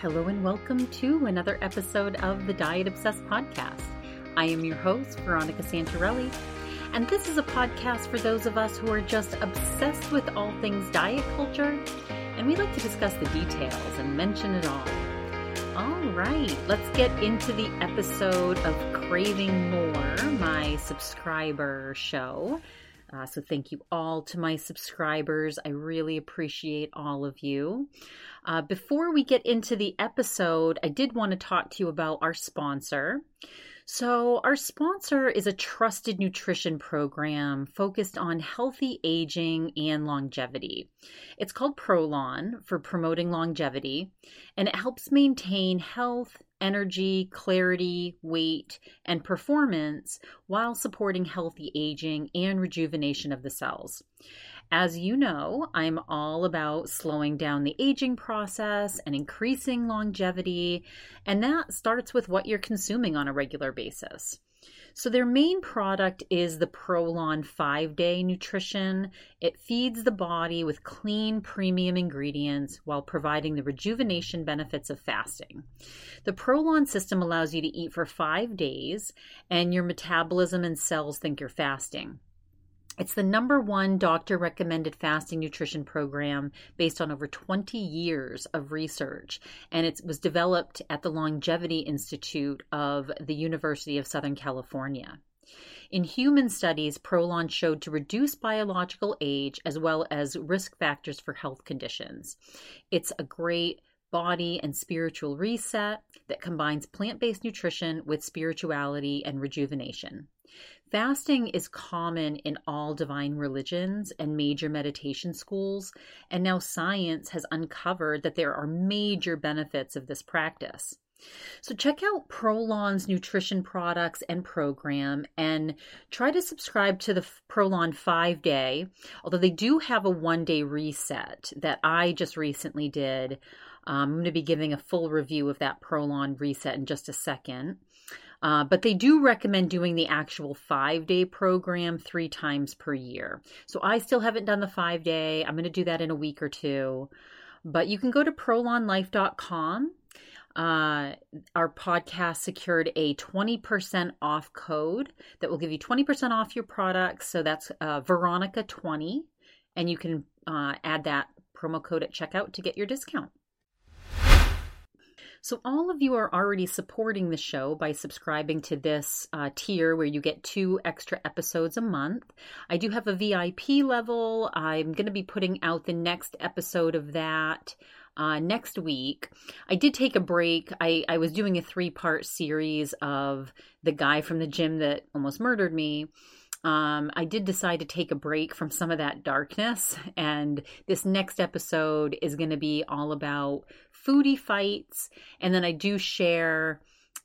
Hello and welcome to another episode of the Diet Obsessed podcast. I am your host, Veronica Santarelli, and this is a podcast for those of us who are just obsessed with all things diet culture, and we like to discuss the details and mention it all. All right, let's get into the episode of Craving More, my subscriber show. Uh, so, thank you all to my subscribers. I really appreciate all of you. Uh, before we get into the episode, I did want to talk to you about our sponsor. So, our sponsor is a trusted nutrition program focused on healthy aging and longevity. It's called Prolon for promoting longevity, and it helps maintain health, energy, clarity, weight, and performance while supporting healthy aging and rejuvenation of the cells. As you know, I'm all about slowing down the aging process and increasing longevity, and that starts with what you're consuming on a regular basis. So, their main product is the Prolon 5 Day Nutrition. It feeds the body with clean, premium ingredients while providing the rejuvenation benefits of fasting. The Prolon system allows you to eat for five days, and your metabolism and cells think you're fasting. It's the number one doctor recommended fasting nutrition program based on over 20 years of research. And it was developed at the Longevity Institute of the University of Southern California. In human studies, Prolon showed to reduce biological age as well as risk factors for health conditions. It's a great body and spiritual reset that combines plant based nutrition with spirituality and rejuvenation. Fasting is common in all divine religions and major meditation schools, and now science has uncovered that there are major benefits of this practice. So, check out Prolon's nutrition products and program and try to subscribe to the Prolon five day, although they do have a one day reset that I just recently did. Um, I'm going to be giving a full review of that Prolon reset in just a second. Uh, but they do recommend doing the actual five day program three times per year. So I still haven't done the five day. I'm going to do that in a week or two. But you can go to prolonlife.com. Uh, our podcast secured a 20% off code that will give you 20% off your products. So that's uh, Veronica20. And you can uh, add that promo code at checkout to get your discount. So, all of you are already supporting the show by subscribing to this uh, tier where you get two extra episodes a month. I do have a VIP level. I'm going to be putting out the next episode of that. Uh, next week. I did take a break. I, I was doing a three part series of the guy from the gym that almost murdered me. Um, I did decide to take a break from some of that darkness, and this next episode is going to be all about foodie fights. And then I do share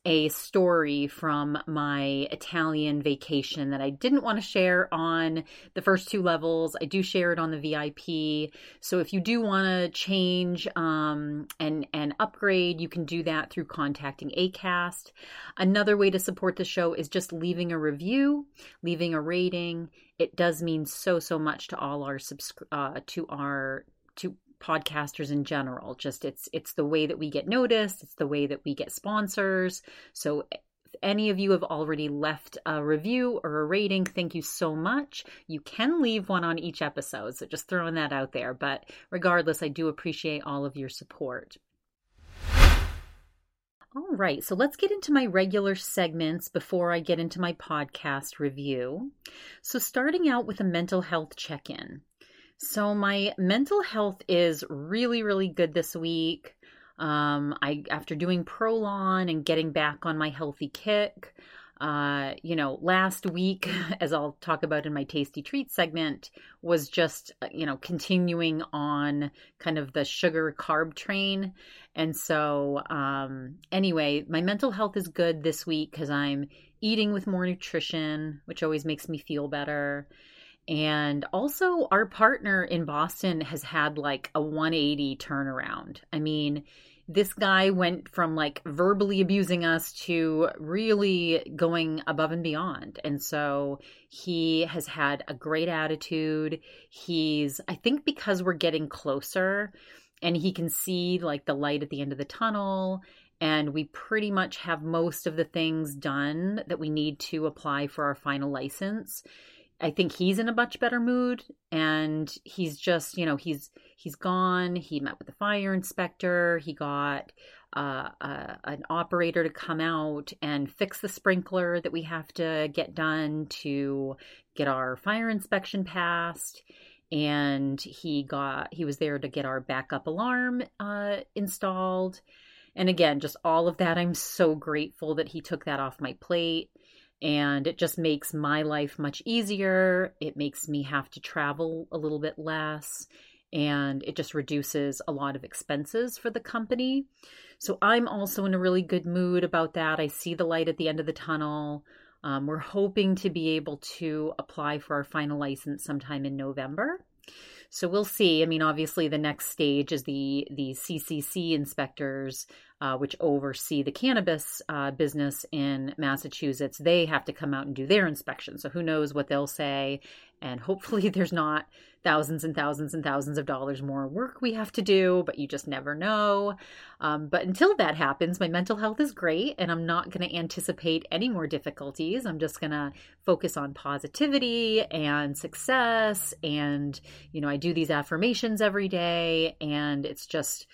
a story from my Italian vacation that I didn't want to share on the first two levels. I do share it on the VIP. So if you do want to change um, and and upgrade, you can do that through contacting Acast. Another way to support the show is just leaving a review, leaving a rating. It does mean so so much to all our subs- uh, to our to podcasters in general. Just it's it's the way that we get noticed. It's the way that we get sponsors. So if any of you have already left a review or a rating thank you so much. You can leave one on each episode so just throwing that out there. But regardless i do appreciate all of your support. All right, so let's get into my regular segments before I get into my podcast review. So, starting out with a mental health check in. So my mental health is really, really good this week. Um, I after doing Prolon and getting back on my healthy kick. Uh, you know, last week, as I'll talk about in my tasty treat segment, was just uh, you know continuing on kind of the sugar carb train, and so um, anyway, my mental health is good this week because I'm eating with more nutrition, which always makes me feel better and also, our partner in Boston has had like a 180 turnaround. I mean, this guy went from like verbally abusing us to really going above and beyond. And so he has had a great attitude. He's, I think, because we're getting closer and he can see like the light at the end of the tunnel and we pretty much have most of the things done that we need to apply for our final license. I think he's in a much better mood and he's just, you know, he's he's gone. He met with the fire inspector. He got uh, uh, an operator to come out and fix the sprinkler that we have to get done to get our fire inspection passed and he got he was there to get our backup alarm uh, installed and again just all of that i'm so grateful that he took that off my plate and it just makes my life much easier. It makes me have to travel a little bit less and it just reduces a lot of expenses for the company. So i'm also in a really good mood about that. I see the light at the end of the tunnel. Um, we're hoping to be able to apply for our final license sometime in November. So we'll see. I mean, obviously, the next stage is the the CCC inspectors, uh, which oversee the cannabis uh, business in Massachusetts. They have to come out and do their inspection. So who knows what they'll say? And hopefully, there's not thousands and thousands and thousands of dollars more work we have to do, but you just never know. Um, but until that happens, my mental health is great, and I'm not going to anticipate any more difficulties. I'm just going to focus on positivity and success. And, you know, I do these affirmations every day, and it's just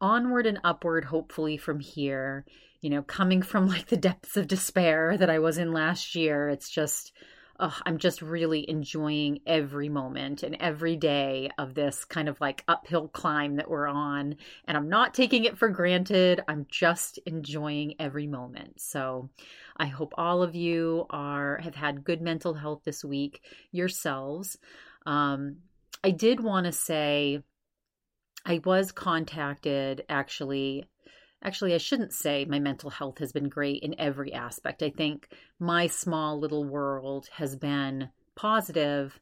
onward and upward, hopefully, from here. You know, coming from like the depths of despair that I was in last year, it's just oh, I'm just really enjoying every moment and every day of this kind of like uphill climb that we're on. And I'm not taking it for granted. I'm just enjoying every moment. So I hope all of you are have had good mental health this week yourselves. Um, I did want to say I was contacted actually actually, I shouldn't say my mental health has been great in every aspect. I think my small little world has been positive,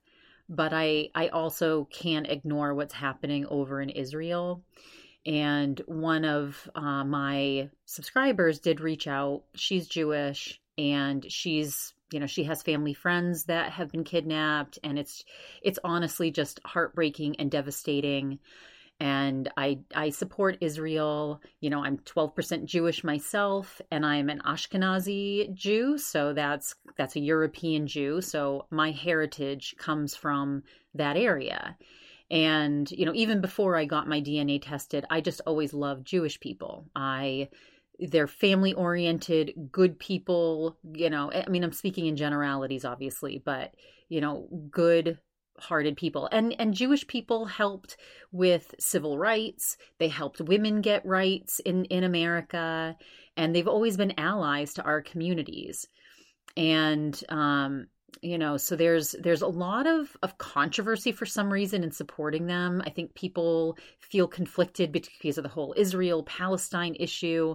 but I, I also can't ignore what's happening over in Israel. And one of uh, my subscribers did reach out. She's Jewish and she's you know she has family friends that have been kidnapped and it's it's honestly just heartbreaking and devastating and I I support Israel. You know, I'm 12% Jewish myself and I'm an Ashkenazi Jew, so that's that's a European Jew, so my heritage comes from that area. And you know, even before I got my DNA tested, I just always loved Jewish people. I they're family oriented, good people, you know, I mean I'm speaking in generalities obviously, but you know, good hearted people. And and Jewish people helped with civil rights. They helped women get rights in in America and they've always been allies to our communities. And um you know so there's there's a lot of of controversy for some reason in supporting them i think people feel conflicted because of the whole israel palestine issue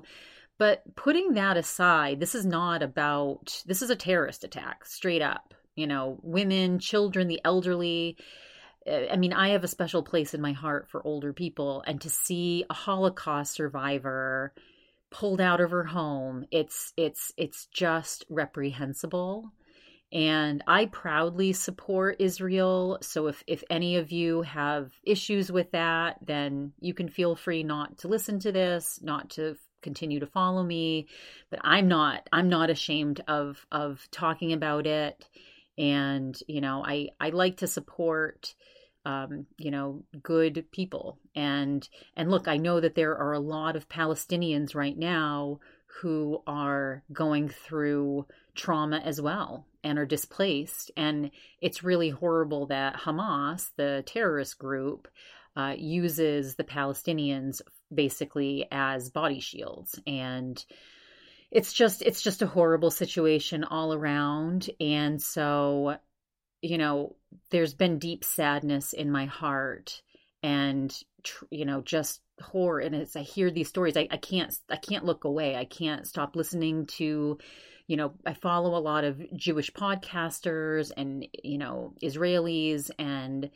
but putting that aside this is not about this is a terrorist attack straight up you know, women, children, the elderly. Uh, I mean, I have a special place in my heart for older people, and to see a Holocaust survivor pulled out of her home, it's it's it's just reprehensible. And I proudly support Israel. So if if any of you have issues with that, then you can feel free not to listen to this, not to continue to follow me. But I'm not I'm not ashamed of of talking about it and you know i i like to support um, you know good people and and look i know that there are a lot of palestinians right now who are going through trauma as well and are displaced and it's really horrible that hamas the terrorist group uh, uses the palestinians basically as body shields. And it's just it's just a horrible situation all around. And so you know there's been deep sadness in my heart and you know just horror and as i hear these stories. I, I can't i can't look away. I can't stop listening to you know i follow a lot of jewish podcasters and you know israelis and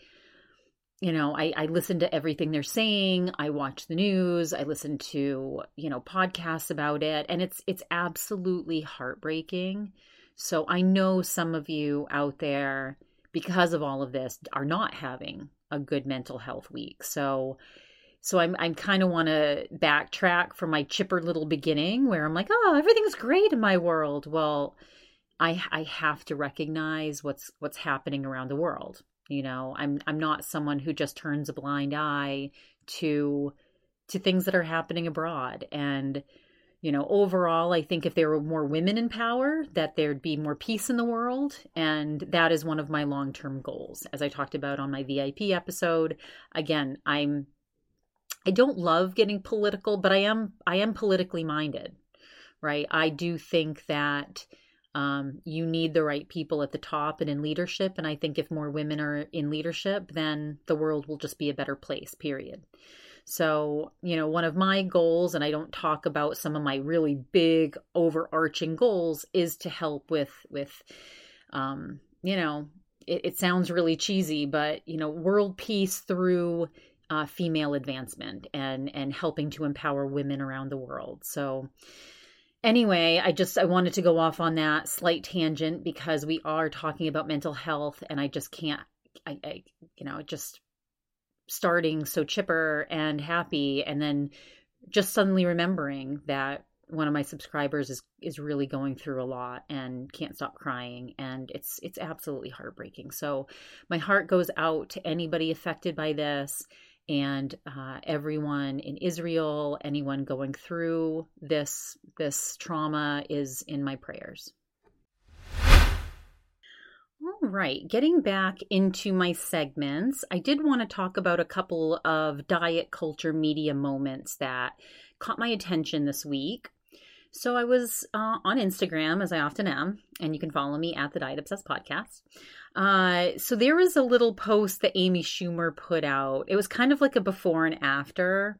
you know I, I listen to everything they're saying. I watch the news. I listen to you know podcasts about it. And it's it's absolutely heartbreaking. So i know some of you out there because of all of this are not having a good mental health week. So so I'm I'm kind of want to backtrack from my chipper little beginning where I'm like, oh, everything's great in my world. Well, I I have to recognize what's what's happening around the world. You know, I'm I'm not someone who just turns a blind eye to to things that are happening abroad and you know, overall, I think if there were more women in power, that there'd be more peace in the world. And that is one of my long term goals. As I talked about on my VIP episode, again, I'm I don't love getting political, but I am I am politically minded, right? I do think that um, you need the right people at the top and in leadership, and I think if more women are in leadership, then the world will just be a better place. Period. So, you know, one of my goals, and I don't talk about some of my really big overarching goals, is to help with with, um, you know, it, it sounds really cheesy, but you know, world peace through uh, female advancement and and helping to empower women around the world. So anyway, I just I wanted to go off on that slight tangent because we are talking about mental health, and I just can't. I, I you know just starting so chipper and happy and then just suddenly remembering that one of my subscribers is is really going through a lot and can't stop crying and it's it's absolutely heartbreaking so my heart goes out to anybody affected by this and uh, everyone in Israel, anyone going through this this trauma is in my prayers. All right, getting back into my segments, I did want to talk about a couple of diet culture media moments that caught my attention this week. So I was uh, on Instagram, as I often am, and you can follow me at the Diet Obsessed Podcast. Uh, so there was a little post that Amy Schumer put out. It was kind of like a before and after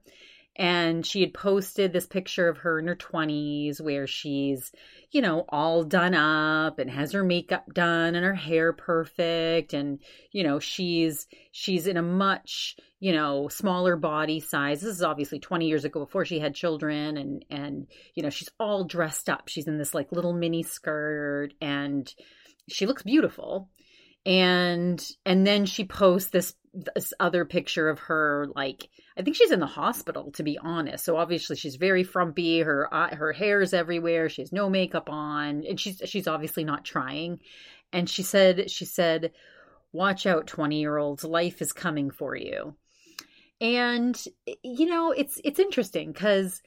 and she had posted this picture of her in her 20s where she's you know all done up and has her makeup done and her hair perfect. And you know she's she's in a much you know smaller body size. This is obviously 20 years ago before she had children and and you know she's all dressed up. She's in this like little mini skirt and she looks beautiful. And and then she posts this this other picture of her like i think she's in the hospital to be honest. So obviously she's very frumpy. Her uh, her hair's everywhere. She has no makeup on. And she's she's obviously not trying. And she said she said watch out 20 year olds life is coming for you. And you know it's it's interesting cuz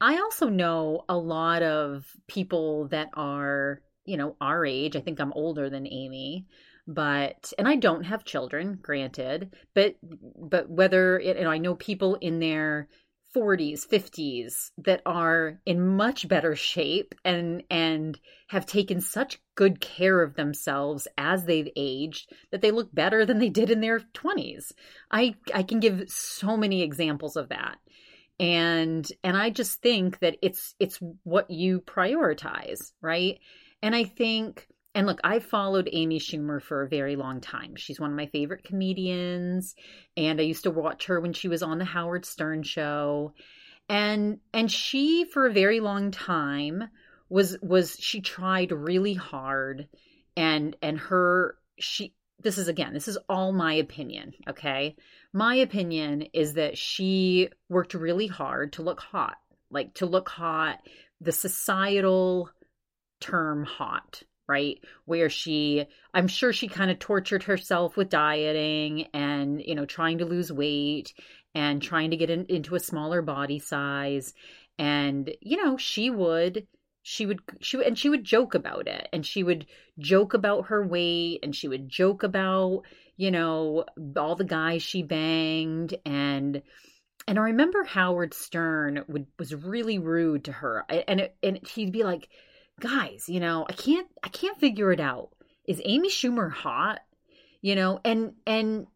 i also know a lot of people that are you know our age. I think i'm older than amy but and I don't have children, granted, but but whether it, and I know people in their 40s, 50s that are in much better shape and and have taken such good care of themselves as they've aged that they look better than they did in their 20s. I I can give so many examples of that. And and I just think that it's it's what you prioritize, right? And I think and look, I followed Amy Schumer for a very long time. She's one of my favorite comedians, and I used to watch her when she was on the Howard Stern show. And and she for a very long time was was she tried really hard and and her she this is again, this is all my opinion, okay? My opinion is that she worked really hard to look hot, like to look hot, the societal term hot, right? Where she, I'm sure she kind of tortured herself with dieting and, you know, trying to lose weight and trying to get in, into a smaller body size. And, you know, she would she would she and she would joke about it and she would joke about her weight and she would joke about you know all the guys she banged and and I remember Howard Stern would was really rude to her and it, and he'd be like guys, you know, I can't I can't figure it out. Is Amy Schumer hot? You know, and and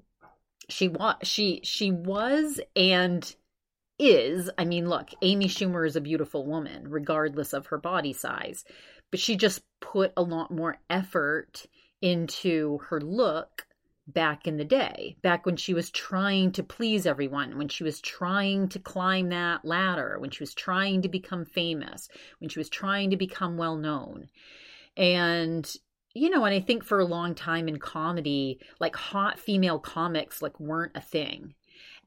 she was she she was and is i mean look amy schumer is a beautiful woman regardless of her body size but she just put a lot more effort into her look back in the day, back when she was trying to please everyone, when she was trying to climb that ladder, when she was trying to become famous, when she was trying to become well known. And you know, and I think for a long time in comedy, like hot female comics like weren't a thing.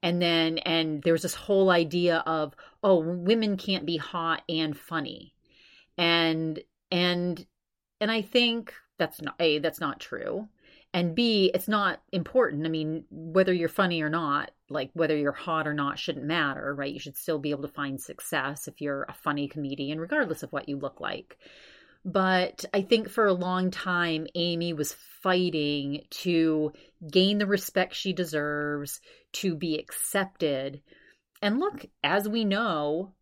and then and there's this whole idea of oh women can't be hot and funny and and and i think that's not a that's not true and b it's not important. I mean whether you're funny or not like whether you're hot or not shouldn't matter right? You should still be able to find success if you're a funny comedian regardless of what you look like. But I think for a long time, Amy was fighting to gain the respect she deserves, to be accepted. And look, as we know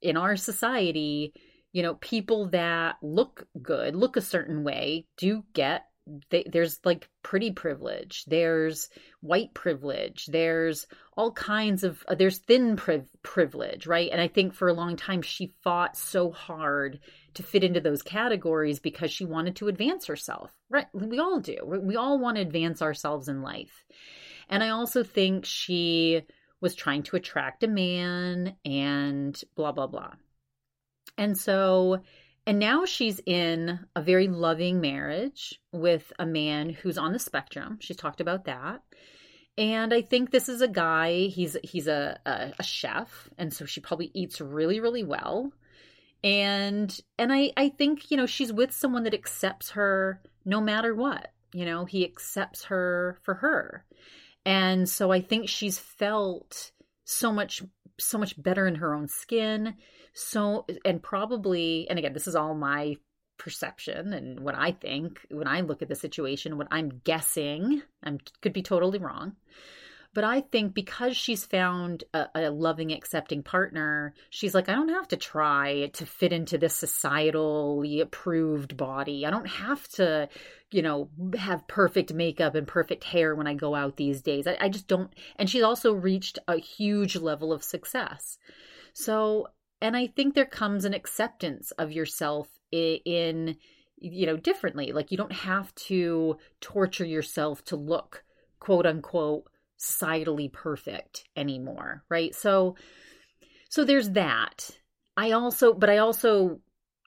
in our society, you know, people that look good, look a certain way, do get they, there's like pretty privilege there's white privilege there's all kinds of uh, there's thin priv- privilege right and i think for a long time she fought so hard to fit into those categories because she wanted to advance herself. Right? We all do. We all want to advance ourselves in life. And I also think she was trying to attract a man and blah, blah, blah. And so, and now she's in a very loving marriage with a man who's on the spectrum. She's talked about that. And I think this is a guy, he's he's a, a, a chef, and so she probably eats really, really well and and i i think you know she's with someone that accepts her no matter what you know he accepts her for her and so i think she's felt so much so much better in her own skin. So and probably and again this is all my perception and what i think. When i look at the situation what i'm guessing i could be totally wrong but I think because she's found a, a, loving, accepting partner, she's like, I don't have to try to fit into this societally approved body. I don't have to, you know, have perfect makeup and perfect hair when I go out these days. I, I just don't. And she's also reached a huge level of success. So, and I think there comes an acceptance of yourself in, in you know, differently. Like you don't have to torture yourself to look quote unquote societally perfect anymore, right? So so there's that. I also but I also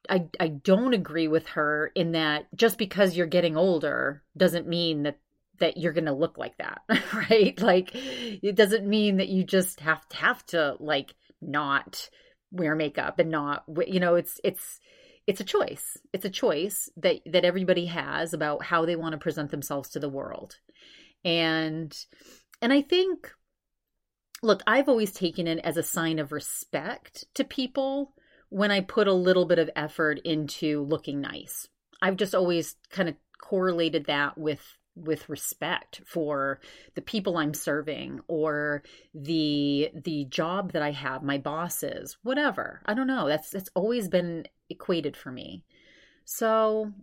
I I don't agree with her in that just because you're getting older doesn't mean that that you're going to look like that, right? Like it doesn't mean that you just have to have to like not wear makeup and not you know it's it's it's a choice. It's a choice that that everybody has about how they want to present themselves to the world. And and I think, look, I've always taken it as a sign of respect to people when I put a little bit of effort into looking nice. I've just always kind of correlated that with with respect for the people I'm serving or the the job that I have, my bosses, whatever. I don't know. That's that's always been equated for me. So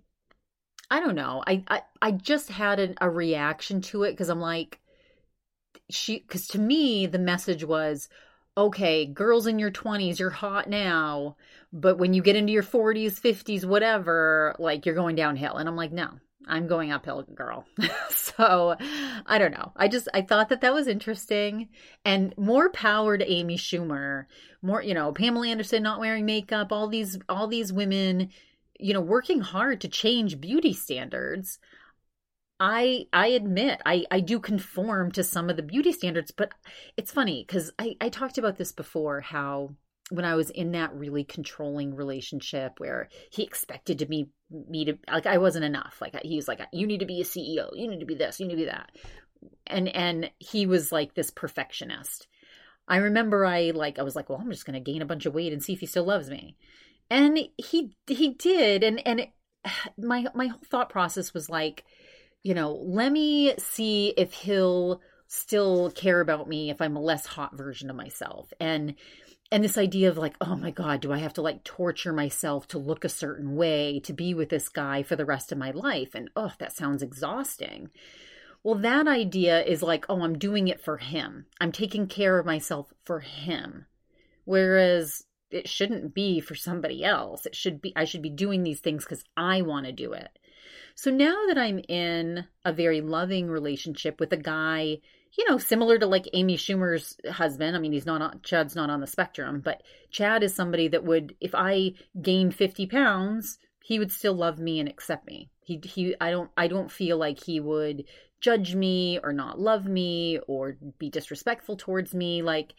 I don't know. I I, I just had a, a reaction to it because I'm like, she because to me the message was okay girls in your 20s you're hot now but when you get into your 40s 50s whatever like you're going downhill. And i'm like no i'm going uphill girl. So i don't know. I just i thought that that was interesting. And more power to amy schumer. More you know pamela anderson not wearing makeup all these all these women you know working hard to change beauty standards I I admit I I do conform to some of the beauty standards, but it's funny because I I talked about this before how when I was in that really controlling relationship where he expected to be me to like I wasn't enough. Like he was like, you need to be a CEO, you need to be this, you need to be that, and and he was like this perfectionist. I remember I like I was like, well, I'm just gonna gain a bunch of weight and see if he still loves me, and he he did, and and it, my my whole thought process was like you know, let me see if he'll still care about me if I'm a less hot version of myself. And and this idea of like, oh my God, do I have to like torture myself to look a certain way to be with this guy for the rest of my life? And oh, that sounds exhausting. Well, that idea is like, oh, I'm doing it for him. I'm taking care of myself for him. Whereas it shouldn't be for somebody else. It should be, I should be doing these things because I want to do it. So now that I'm in a very loving relationship with a guy, you know, similar to like Amy Schumer's husband. I mean, he's not on, Chad's not on the spectrum, but Chad is somebody that would, if I gained 50 pounds, he would still love me and accept me. He, he, I don't, I don't feel like he would judge me or not love me or be disrespectful towards me. Like,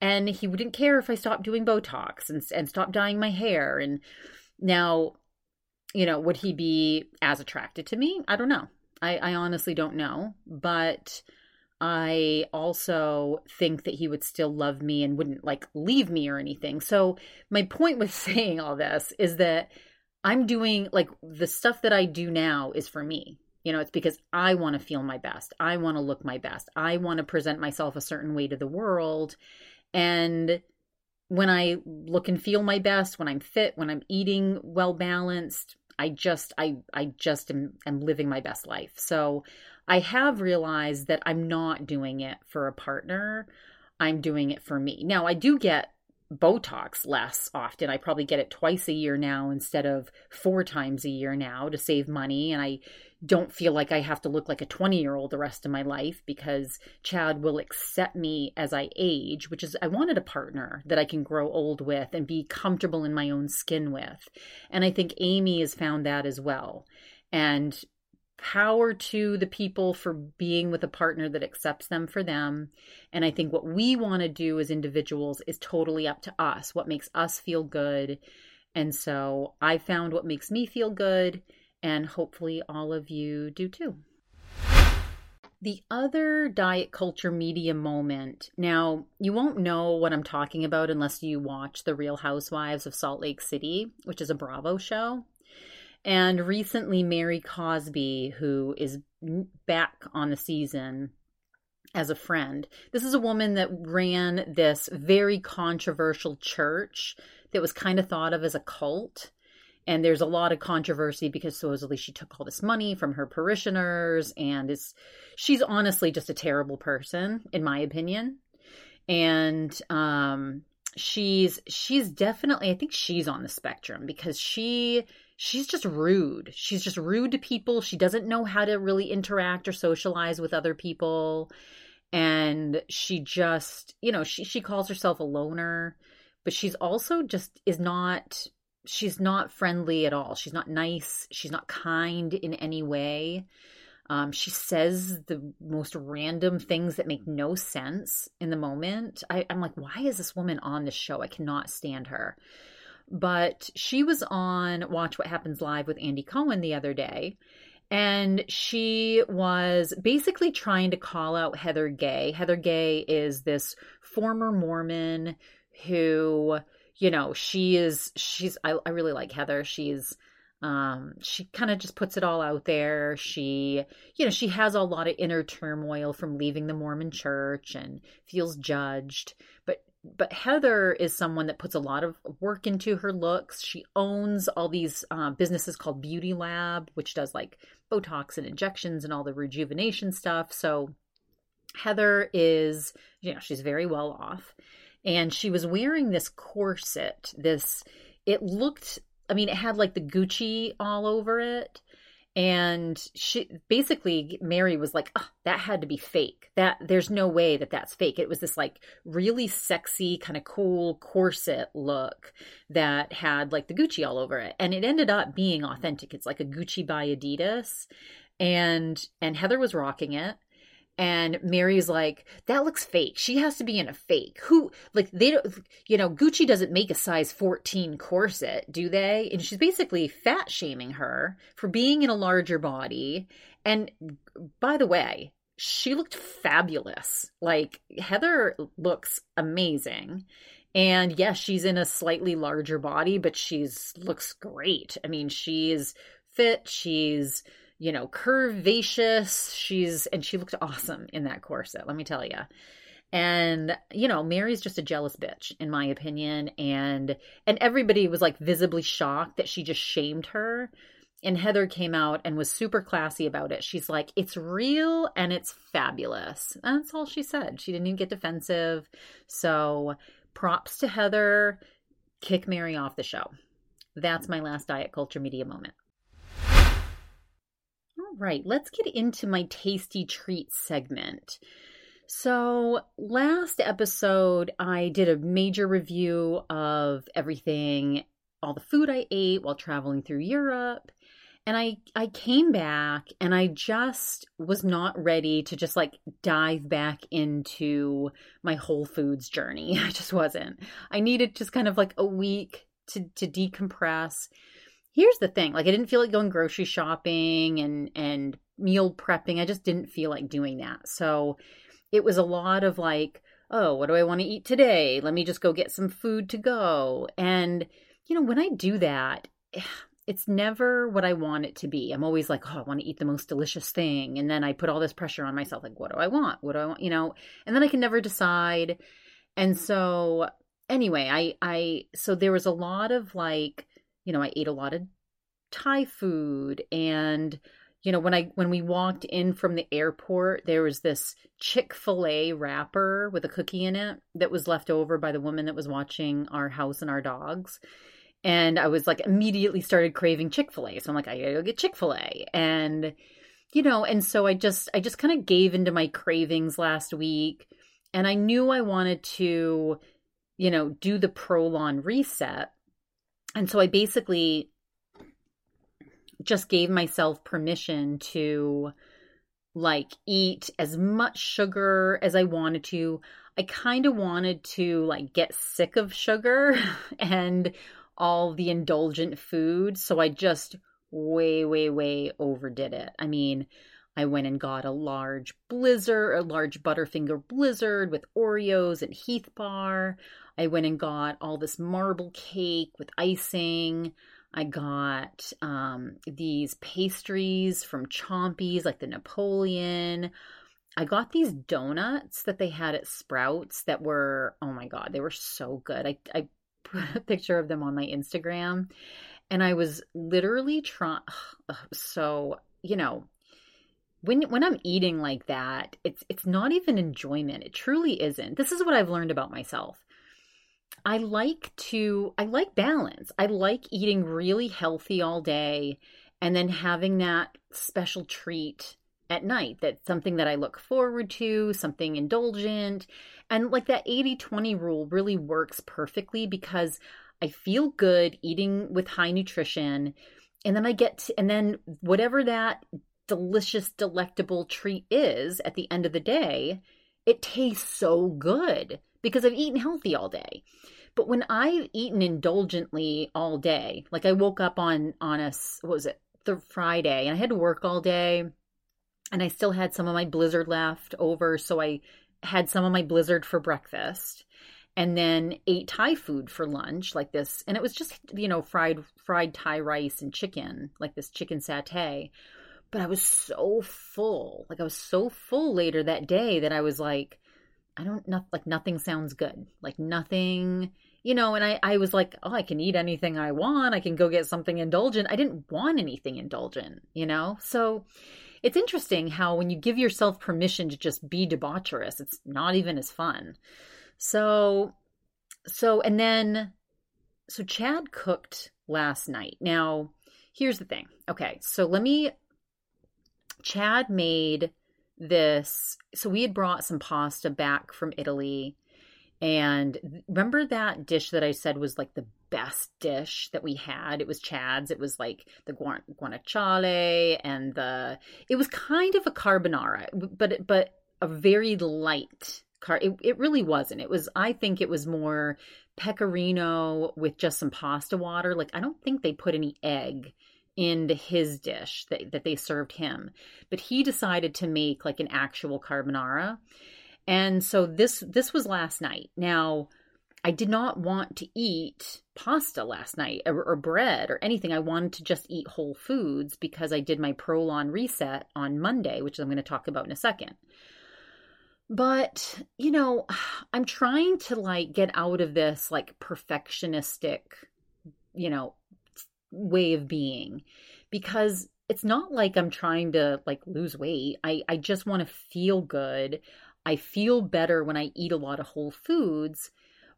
and he wouldn't care if I stopped doing Botox and, and stopped dyeing my hair. And now, you know, would he be as attracted to me? I don't know. I, I honestly don't know. But I also think that he would still love me and wouldn't like leave me or anything. So, my point with saying all this is that I'm doing like the stuff that I do now is for me. You know, it's because I want to feel my best. I want to look my best. I want to present myself a certain way to the world. And when I look and feel my best, when I'm fit, when I'm eating well balanced, I just I I just am, am living my best life. So I have realized that I'm not doing it for a partner. I'm doing it for me. Now I do get Botox less often. I probably get it twice a year now instead of four times a year now to save money. And I don't feel like I have to look like a 20 year old the rest of my life because Chad will accept me as I age, which is, I wanted a partner that I can grow old with and be comfortable in my own skin with. And I think Amy has found that as well. And power to the people for being with a partner that accepts them for them. And I think what we want to do as individuals is totally up to us, what makes us feel good. And so I found what makes me feel good, and hopefully all of you do too. The other diet culture media moment. Now, you won't know what I'm talking about unless you watch The Real Housewives of Salt Lake City, which is a Bravo show. And recently, Mary Cosby, who is back on the season as a friend, this is a woman that ran this very controversial church that was kind of thought of as a cult. And there's a lot of controversy because supposedly she took all this money from her parishioners and is she's honestly just a terrible person, in my opinion. And um she's she's definitely I think she's on the spectrum because she she's just rude. She's just rude to people. She doesn't know how to really interact or socialize with other people. And she just, you know, she she calls herself a loner, but she's also just is not she's not friendly at all. She's not nice. She's not kind in any way. Um, she says the most random things that make no sense in the moment. I, I'm like, why is this woman on this show? I cannot stand her. But she was on Watch What Happens Live with Andy Cohen the other day. And she was basically trying to call out Heather Gay. Heather Gay is this former Mormon who, you know, she is, she's, I, I really like Heather. She's, um, she kind of just puts it all out there. She, you know, she has a lot of inner turmoil from leaving the Mormon church and feels judged. But but Heather is someone that puts a lot of work into her looks. She owns all these uh, businesses called Beauty Lab, which does like Botox and injections and all the rejuvenation stuff. So Heather is, you know, she's very well off. And she was wearing this corset, this, it looked, I mean, it had like the Gucci all over it and she basically mary was like oh, that had to be fake. That there's no way that that's fake. It was this like really sexy kind of cool corset look that had like the gucci all over it. And it ended up being authentic. It's like a gucci by adidas. And and heather was rocking it and Mary's like, that looks fake. She has to be in a fake. Who, like, they don't, you know, Gucci doesn't make a size 14 corset, do they? And she's basically fat shaming her for being in a larger body. And by the way, she looked fabulous. Like, Heather looks amazing. And yes, she's in a slightly larger body, but she's looks great. I mean, she's fit. She's, you know, curvaceous. She's and she looked awesome in that corset, let me tell you. And you know, Mary's just a jealous bitch in my opinion and and everybody was like visibly shocked that she just shamed her. And Heather came out and was super classy about it. She's like, "It's real and it's fabulous." That's all she said. She didn't even get defensive. So, props to Heather. Kick Mary off the show. That's my last diet culture media moment. Right, let's get into my tasty treat segment. So, last episode, I did a major review of everything, all the food I ate while traveling through Europe. And I I came back and I just was not ready to just like dive back into my Whole Foods journey. I just wasn't. I needed just kind of like a week to to decompress. Here's the thing, like I didn't feel like going grocery shopping and and meal prepping. I just didn't feel like doing that. So it was a lot of like, oh, what do I want to eat today? Let me just go get some food to go. And you know, when I do that, it's never what I want it to be. I'm always like, oh, I want to eat the most delicious thing. And then I put all this pressure on myself like, what do I want? What do I want? You know, and then I can never decide. And so anyway, I I so there was a lot of like, you know, I ate a lot of Thai food and you know when i when we walked in from the airport there was this chick-fil-a wrapper with a cookie in it that was left over by the woman that was watching our house and our dogs and I was like immediately started craving Chick fil A. So I'm like, I gotta go get Chick fil A. And, you know, and so I just, I just kind of gave into my cravings last week. And I knew I wanted to, you know, do the Prolon reset. And so I basically just gave myself permission to like eat as much sugar as I wanted to. I kind of wanted to like get sick of sugar and all the indulgent food. So I just way, way, way overdid it. I mean, I went and got a large blizzard, a large Butterfinger blizzard with Oreos and Heath bar. I went and got all this marble cake with icing. I got um, these pastries from Chompies, like the Napoleon. I got these donuts that they had at Sprouts that were, oh my God, they were so good. I, I put a picture of them on my Instagram. And I was literally trying, so, you know, when when I'm eating like that, it's it's not even enjoyment. It truly isn't. This is what I've learned about myself. I like to I like balance. I like eating really healthy all day and then having that special treat at night that's something that I look forward to, something indulgent. And like that 80 20 rule really works perfectly because I feel good eating with high nutrition. And then I get to, and then whatever that delicious, delectable treat is at the end of the day, it tastes so good because I've eaten healthy all day. But when I've eaten indulgently all day, like I woke up on on a what was it Friday and I had to work all day and I still had some of my blizzard left over. So I had some of my blizzard for breakfast and then ate Thai food for lunch, like this. And it was just, you know, fried, fried Thai rice and chicken, like this chicken satay. But I was so full. Like I was so full later that day that I was like, I don't not like nothing sounds good. Like nothing, you know, and I, I was like, oh, I can eat anything I want. I can go get something indulgent. I didn't want anything indulgent, you know? So it's interesting how when you give yourself permission to just be debaucherous, it's not even as fun. So, so, and then, so Chad cooked last night. Now, here's the thing. Okay, so let me, Chad made this. So we had brought some pasta back from Italy. And remember that dish that I said was like the best dish that we had. It was Chad's. It was like the guanciale and the. It was kind of a carbonara, but but a very light car. It, it really wasn't. It was. I think it was more pecorino with just some pasta water. Like I don't think they put any egg into his dish that, that they served him but he decided to make like an actual carbonara and so this this was last night now I did not want to eat pasta last night or, or, bread or anything. I wanted to just eat whole foods because I did my Prolon reset on Monday, which I'm going to talk about in a second. But, you know, I'm trying to like get out of this like perfectionistic, you know, way of being because it's not like I'm trying to like lose weight. I I just want to feel good. I feel better when I eat a lot of whole foods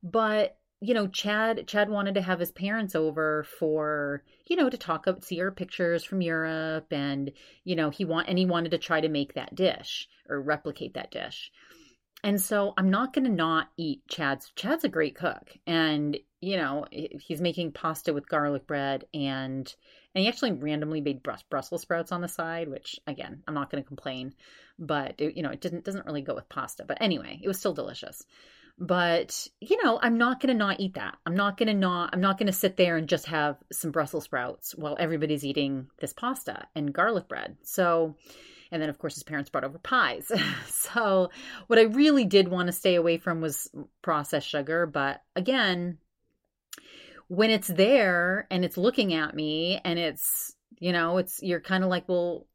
but you know chad chad wanted to have his parents over for you know to talk about see our pictures from europe and you know he want and he wanted to try to make that dish or replicate that dish and so I'm not going to not eat Chad's. Chad's a great cook, and you know he's making pasta with garlic bread, and and he actually randomly made Brussels sprouts on the side, which again I'm not going to complain, but it, you know it didn't doesn't really go with pasta. But anyway, it was still delicious. But you know I'm not going to not eat that. I'm not going to not. I'm not going to sit there and just have some Brussels sprouts while everybody's eating this pasta and garlic bread. So and then, of course, his parents brought over pies. so, what I really did want to stay away from was processed sugar. But again, when it's there and it's looking at me and it's, you know, it's, you're kind of like, well,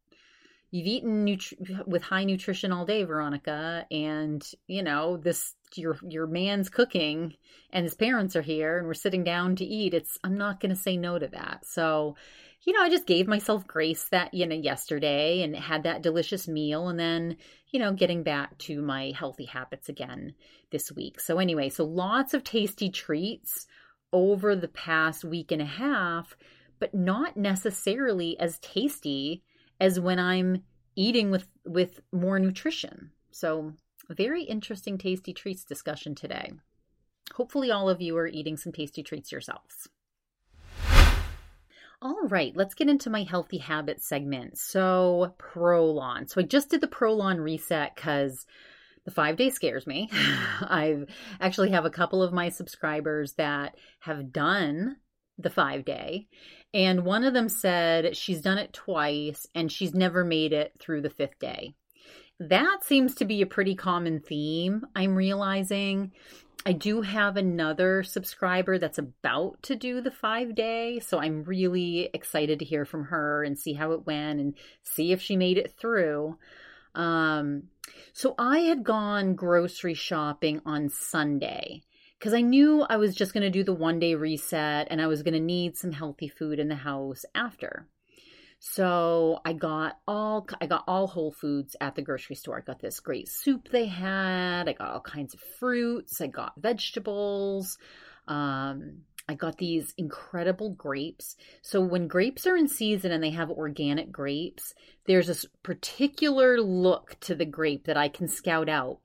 you've eaten nutri- with high nutrition all day, Veronica, and you know this your your man's cooking, and his parents are here, and we're sitting down to eat. It's I'm not going to say no to that. So you know, I just gave myself grace that, you know, yesterday and had that delicious meal and then, you know, getting back to my healthy habits again this week. So, anyway, so lots of tasty treats over the past week and a half, but not necessarily as tasty as when I'm eating with with more nutrition. So, very interesting tasty treats discussion today. Hopefully all of you are eating some tasty treats yourselves. All right, let's get into my healthy habits segment. So, Prolon. So, I just did the Prolon reset because the five day scares me. I actually have a couple of my subscribers that have done the five day, and one of them said she's done it twice and she's never made it through the fifth day. That seems to be a pretty common theme, I'm realizing. I do have another subscriber that's about to do the five day. So I'm really excited to hear from her and see how it went and see if she made it through. Um, so I had gone grocery shopping on Sunday because I knew I was just going to do the one day reset and I was going to need some healthy food in the house after. So I got all I got all whole foods at the grocery store. I got this great soup they had. I got all kinds of fruits. I got vegetables. Um, I got these incredible grapes. So when grapes are in season and they have organic grapes, there's this particular look to the grape that I can scout out.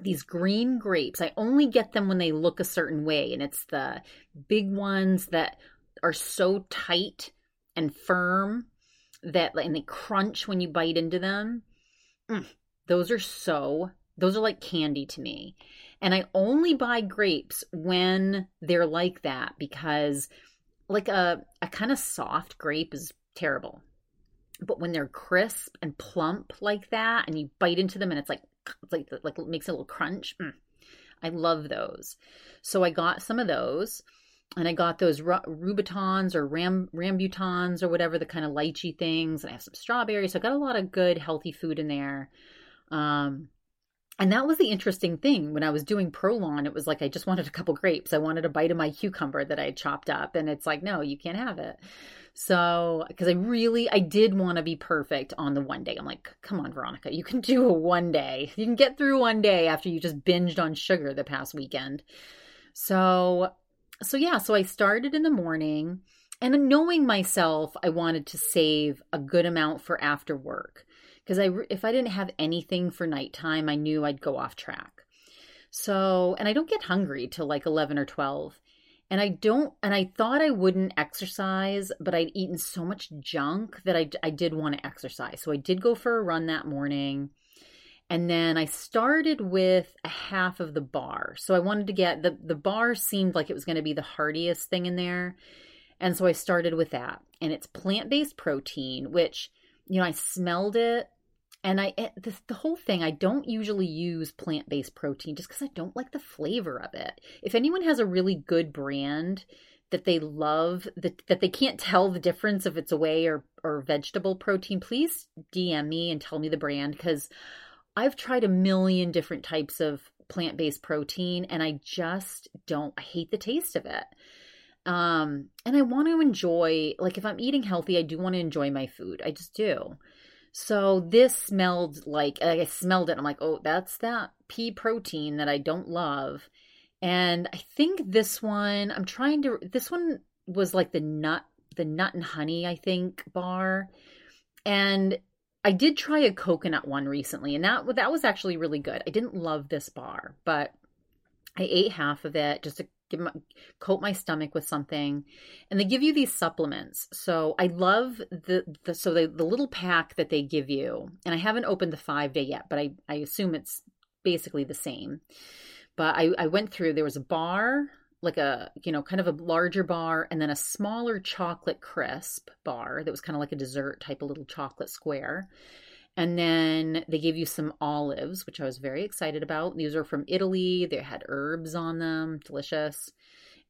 These green grapes, I only get them when they look a certain way, and it's the big ones that are so tight and firm that and they crunch when you bite into them. Mm, those are so those are like candy to me. And I only buy grapes when they're like that because like a a kind of soft grape is terrible. But when they're crisp and plump like that and you bite into them and it's like it's like like makes a little crunch. Mm, I love those. So I got some of those and I got those rubitons or ram rambutans or whatever the kind of lychee things. And I have some strawberries, so I got a lot of good healthy food in there. Um, and that was the interesting thing when I was doing Prolon. It was like I just wanted a couple grapes. I wanted a bite of my cucumber that I had chopped up, and it's like no, you can't have it. So, because I really, I did want to be perfect on the one day. I'm like, come on, Veronica, you can do a one day. You can get through one day after you just binged on sugar the past weekend. So so yeah, so I started in the morning and knowing myself, I wanted to save a good amount for after work because I if I didn't have anything for nighttime, I knew I'd go off track. So, and I don't get hungry till like 11 or 12. And I don't, and I thought I wouldn't exercise, but I'd eaten so much junk that I, I did want to exercise. So I did go for a run that morning. And then I started with a half of the bar. So I wanted to get the the bar seemed like it was going to be the heartiest thing in there. And so I started with that. And it's plant-based protein, which you know, I smelled it and I it, the, the whole thing I don't usually use plant-based protein just cuz I don't like the flavor of it. If anyone has a really good brand that they love that that they can't tell the difference if it's a whey or or vegetable protein, please DM me and tell me the brand cuz I've tried a million different types of plant based protein and I just don't, I hate the taste of it. Um, and I want to enjoy, like, if I'm eating healthy, I do want to enjoy my food. I just do. So this smelled like, like I smelled it. I'm like, oh, that's that pea protein that I don't love. And I think this one, I'm trying to, this one was like the nut, the nut and honey, I think, bar. And I did try a coconut one recently, and that that was actually really good. I didn't love this bar, but I ate half of it just to give my, coat my stomach with something, and they give you these supplements. So I love the, the so the the little pack that they give you, and I haven't opened the five day yet, but I I assume it's basically the same. But I I went through there was a bar like a you know kind of a larger bar and then a smaller chocolate crisp bar that was kind of like a dessert type of little chocolate square. And then they gave you some olives which i was very excited about. These are from italy. They had herbs on them. Delicious.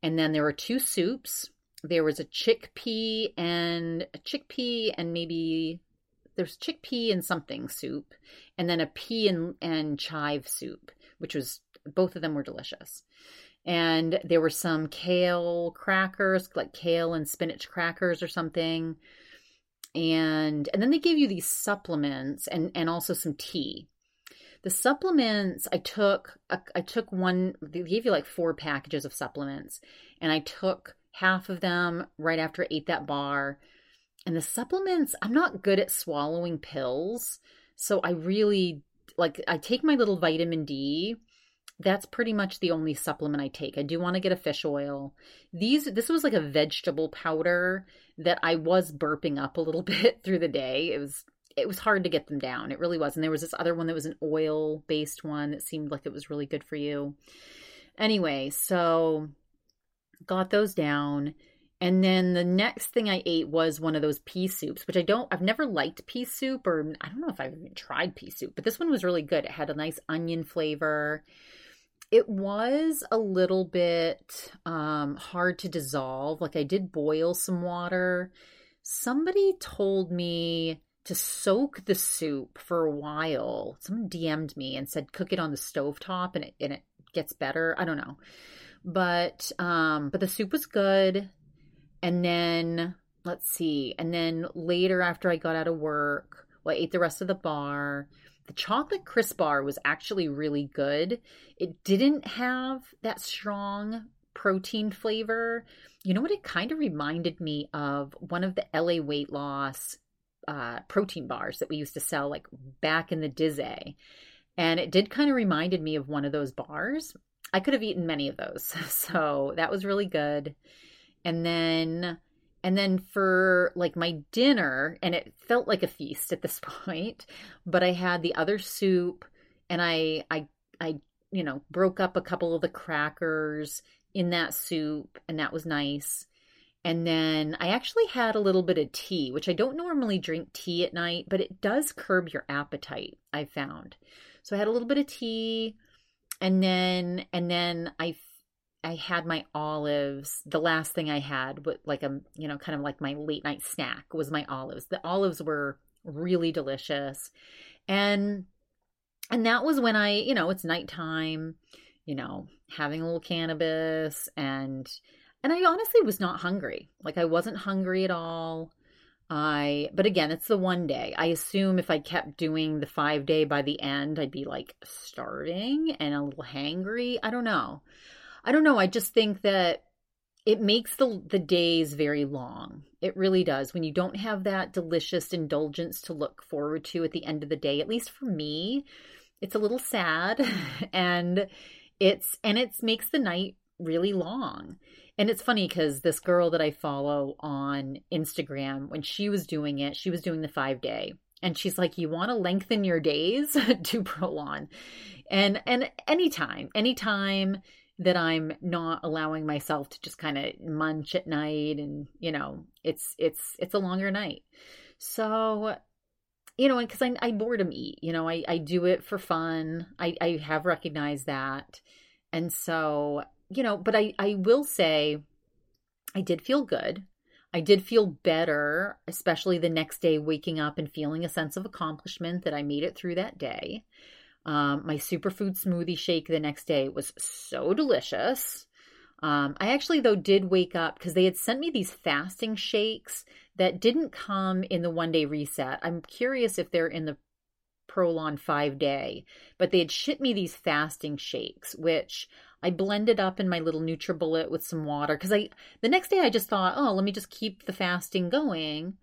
And then there were two soups. There was a chickpea and a chickpea and maybe there's chickpea and something soup and then a pea and, and chive soup which was both of them were delicious and there were some kale crackers, like kale and spinach crackers or something. And and then they gave you these supplements and and also some tea. The supplements I took I took one they gave you like four packages of supplements and I took half of them right after I ate that bar. And the supplements, I'm not good at swallowing pills, so I really like I take my little vitamin D that's pretty much the only supplement I take. I do want to get a fish oil. These this was like a vegetable powder that I was burping up a little bit through the day. It was it was hard to get them down. It really was. And there was this other one that was an oil based one that seemed like it was really good for you. Anyway, so got those down. And then the next thing I ate was one of those pea soups, which I don't, I've never liked pea soup, or I don't know if I've even tried pea soup, but this one was really good. It had a nice onion flavor it was a little bit um, hard to dissolve. Like I did boil some water. Somebody told me to soak the soup for a while. Someone DM'd me and said cook it on the stove top and it and it gets better. I don't know. But um but the soup was good. And then let's see. And then later after I got out of work, well, I ate the rest of the bar. The chocolate crisp bar was actually really good. It didn't have that strong protein flavor. You know what? It kind of reminded me of one of the LA weight loss uh, protein bars that we used to sell like back in the Dizzy. And it did kind of reminded me of one of those bars. I could have eaten many of those. So that was really good. And then and then for like my dinner, and it felt like a feast at this point, but I had the other soup and I I I you know, broke up a couple of the crackers in that soup and that was nice. And then I actually had a little bit of tea, which I don't normally drink tea at night, but it does curb your appetite, I found. So I had a little bit of tea and then and then I I had my olives. The last thing I had, but like a you know, kind of like my late night snack was my olives. The olives were really delicious, and and that was when I, you know, it's nighttime, you know, having a little cannabis, and and I honestly was not hungry. Like I wasn't hungry at all. I, but again, it's the one day. I assume if I kept doing the five day by the end, I'd be like starving and a little hangry. I don't know. I don't know. I just think that it makes the the days very long. It really does. When you don't have that delicious indulgence to look forward to at the end of the day, at least for me, it's a little sad and it's and it makes the night really long. And it's funny because this girl that I follow on Instagram, when she was doing it, she was doing the five day. And she's like, You want to lengthen your days? Do Prolon. And and anytime, anytime that I'm not allowing myself to just kind of munch at night and you know it's it's it's a longer night. So you know because I, I boredom eat you know I, I do it for fun. I, I have recognized that. And so you know but I, I will say I did feel good. I did feel better, especially the next day, waking up and feeling a sense of accomplishment that I made it through that day. Um, my superfood smoothie shake the next day was so delicious. Um, I actually, though, did wake up because they had sent me these fasting shakes that didn't come in the one day reset. I'm curious if they're in the Prolon five day, but they had shipped me these fasting shakes, which I blended up in my little NutriBullet with some water because I the next day I just thought, oh, let me just keep the fasting going.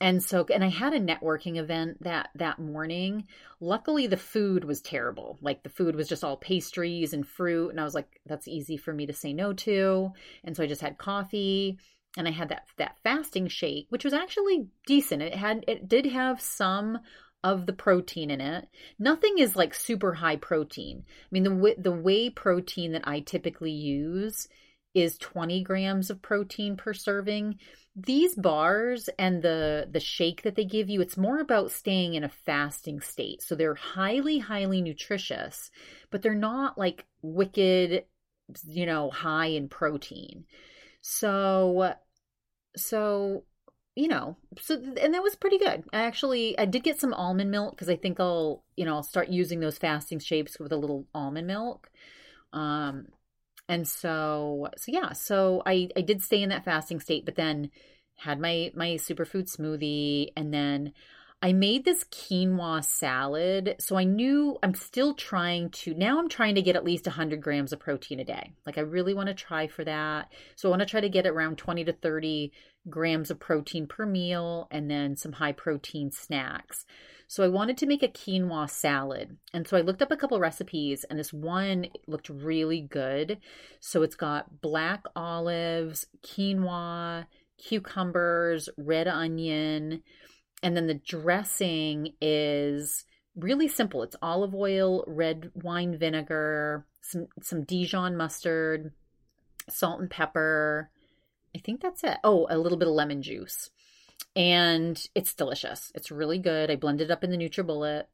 And so and i had a networking event that that morning. Luckily the food was terrible. Like the food was just all pastries and fruit and i was like that's easy for me to say no to. And so i just had coffee and i had that that fasting shake which was actually decent. It had it did have some of the protein in it. Nothing is like super high protein. I mean the the whey protein that i typically use is 20 grams of protein per serving. These bars and the the shake that they give you it's more about staying in a fasting state. So they're highly highly nutritious but they're not like wicked you know high in protein. So so you know so and that was pretty good. I actually i did get some almond milk because i think i'll you know i'll start using those fasting shapes with a little almond milk. Um and so, so yeah, so I, I did stay in that fasting state, but then had my, my superfood smoothie and then I made this quinoa salad. So I knew I'm still trying to, now I'm trying to get at least 100 grams of protein a day. Like I really want to try for that. So I want to try to get around 20 to 30 grams of protein per meal and then some high protein snacks. So I wanted to make a quinoa salad. And so I looked up a couple recipes and this one looked really good. So it's got black olives, quinoa, cucumbers, red onion, and then the dressing is really simple. It's olive oil, red wine vinegar, some some Dijon mustard, salt and pepper. I think that's it. Oh, a little bit of lemon juice and it's delicious. It's really good. I blended up in the NutriBullet.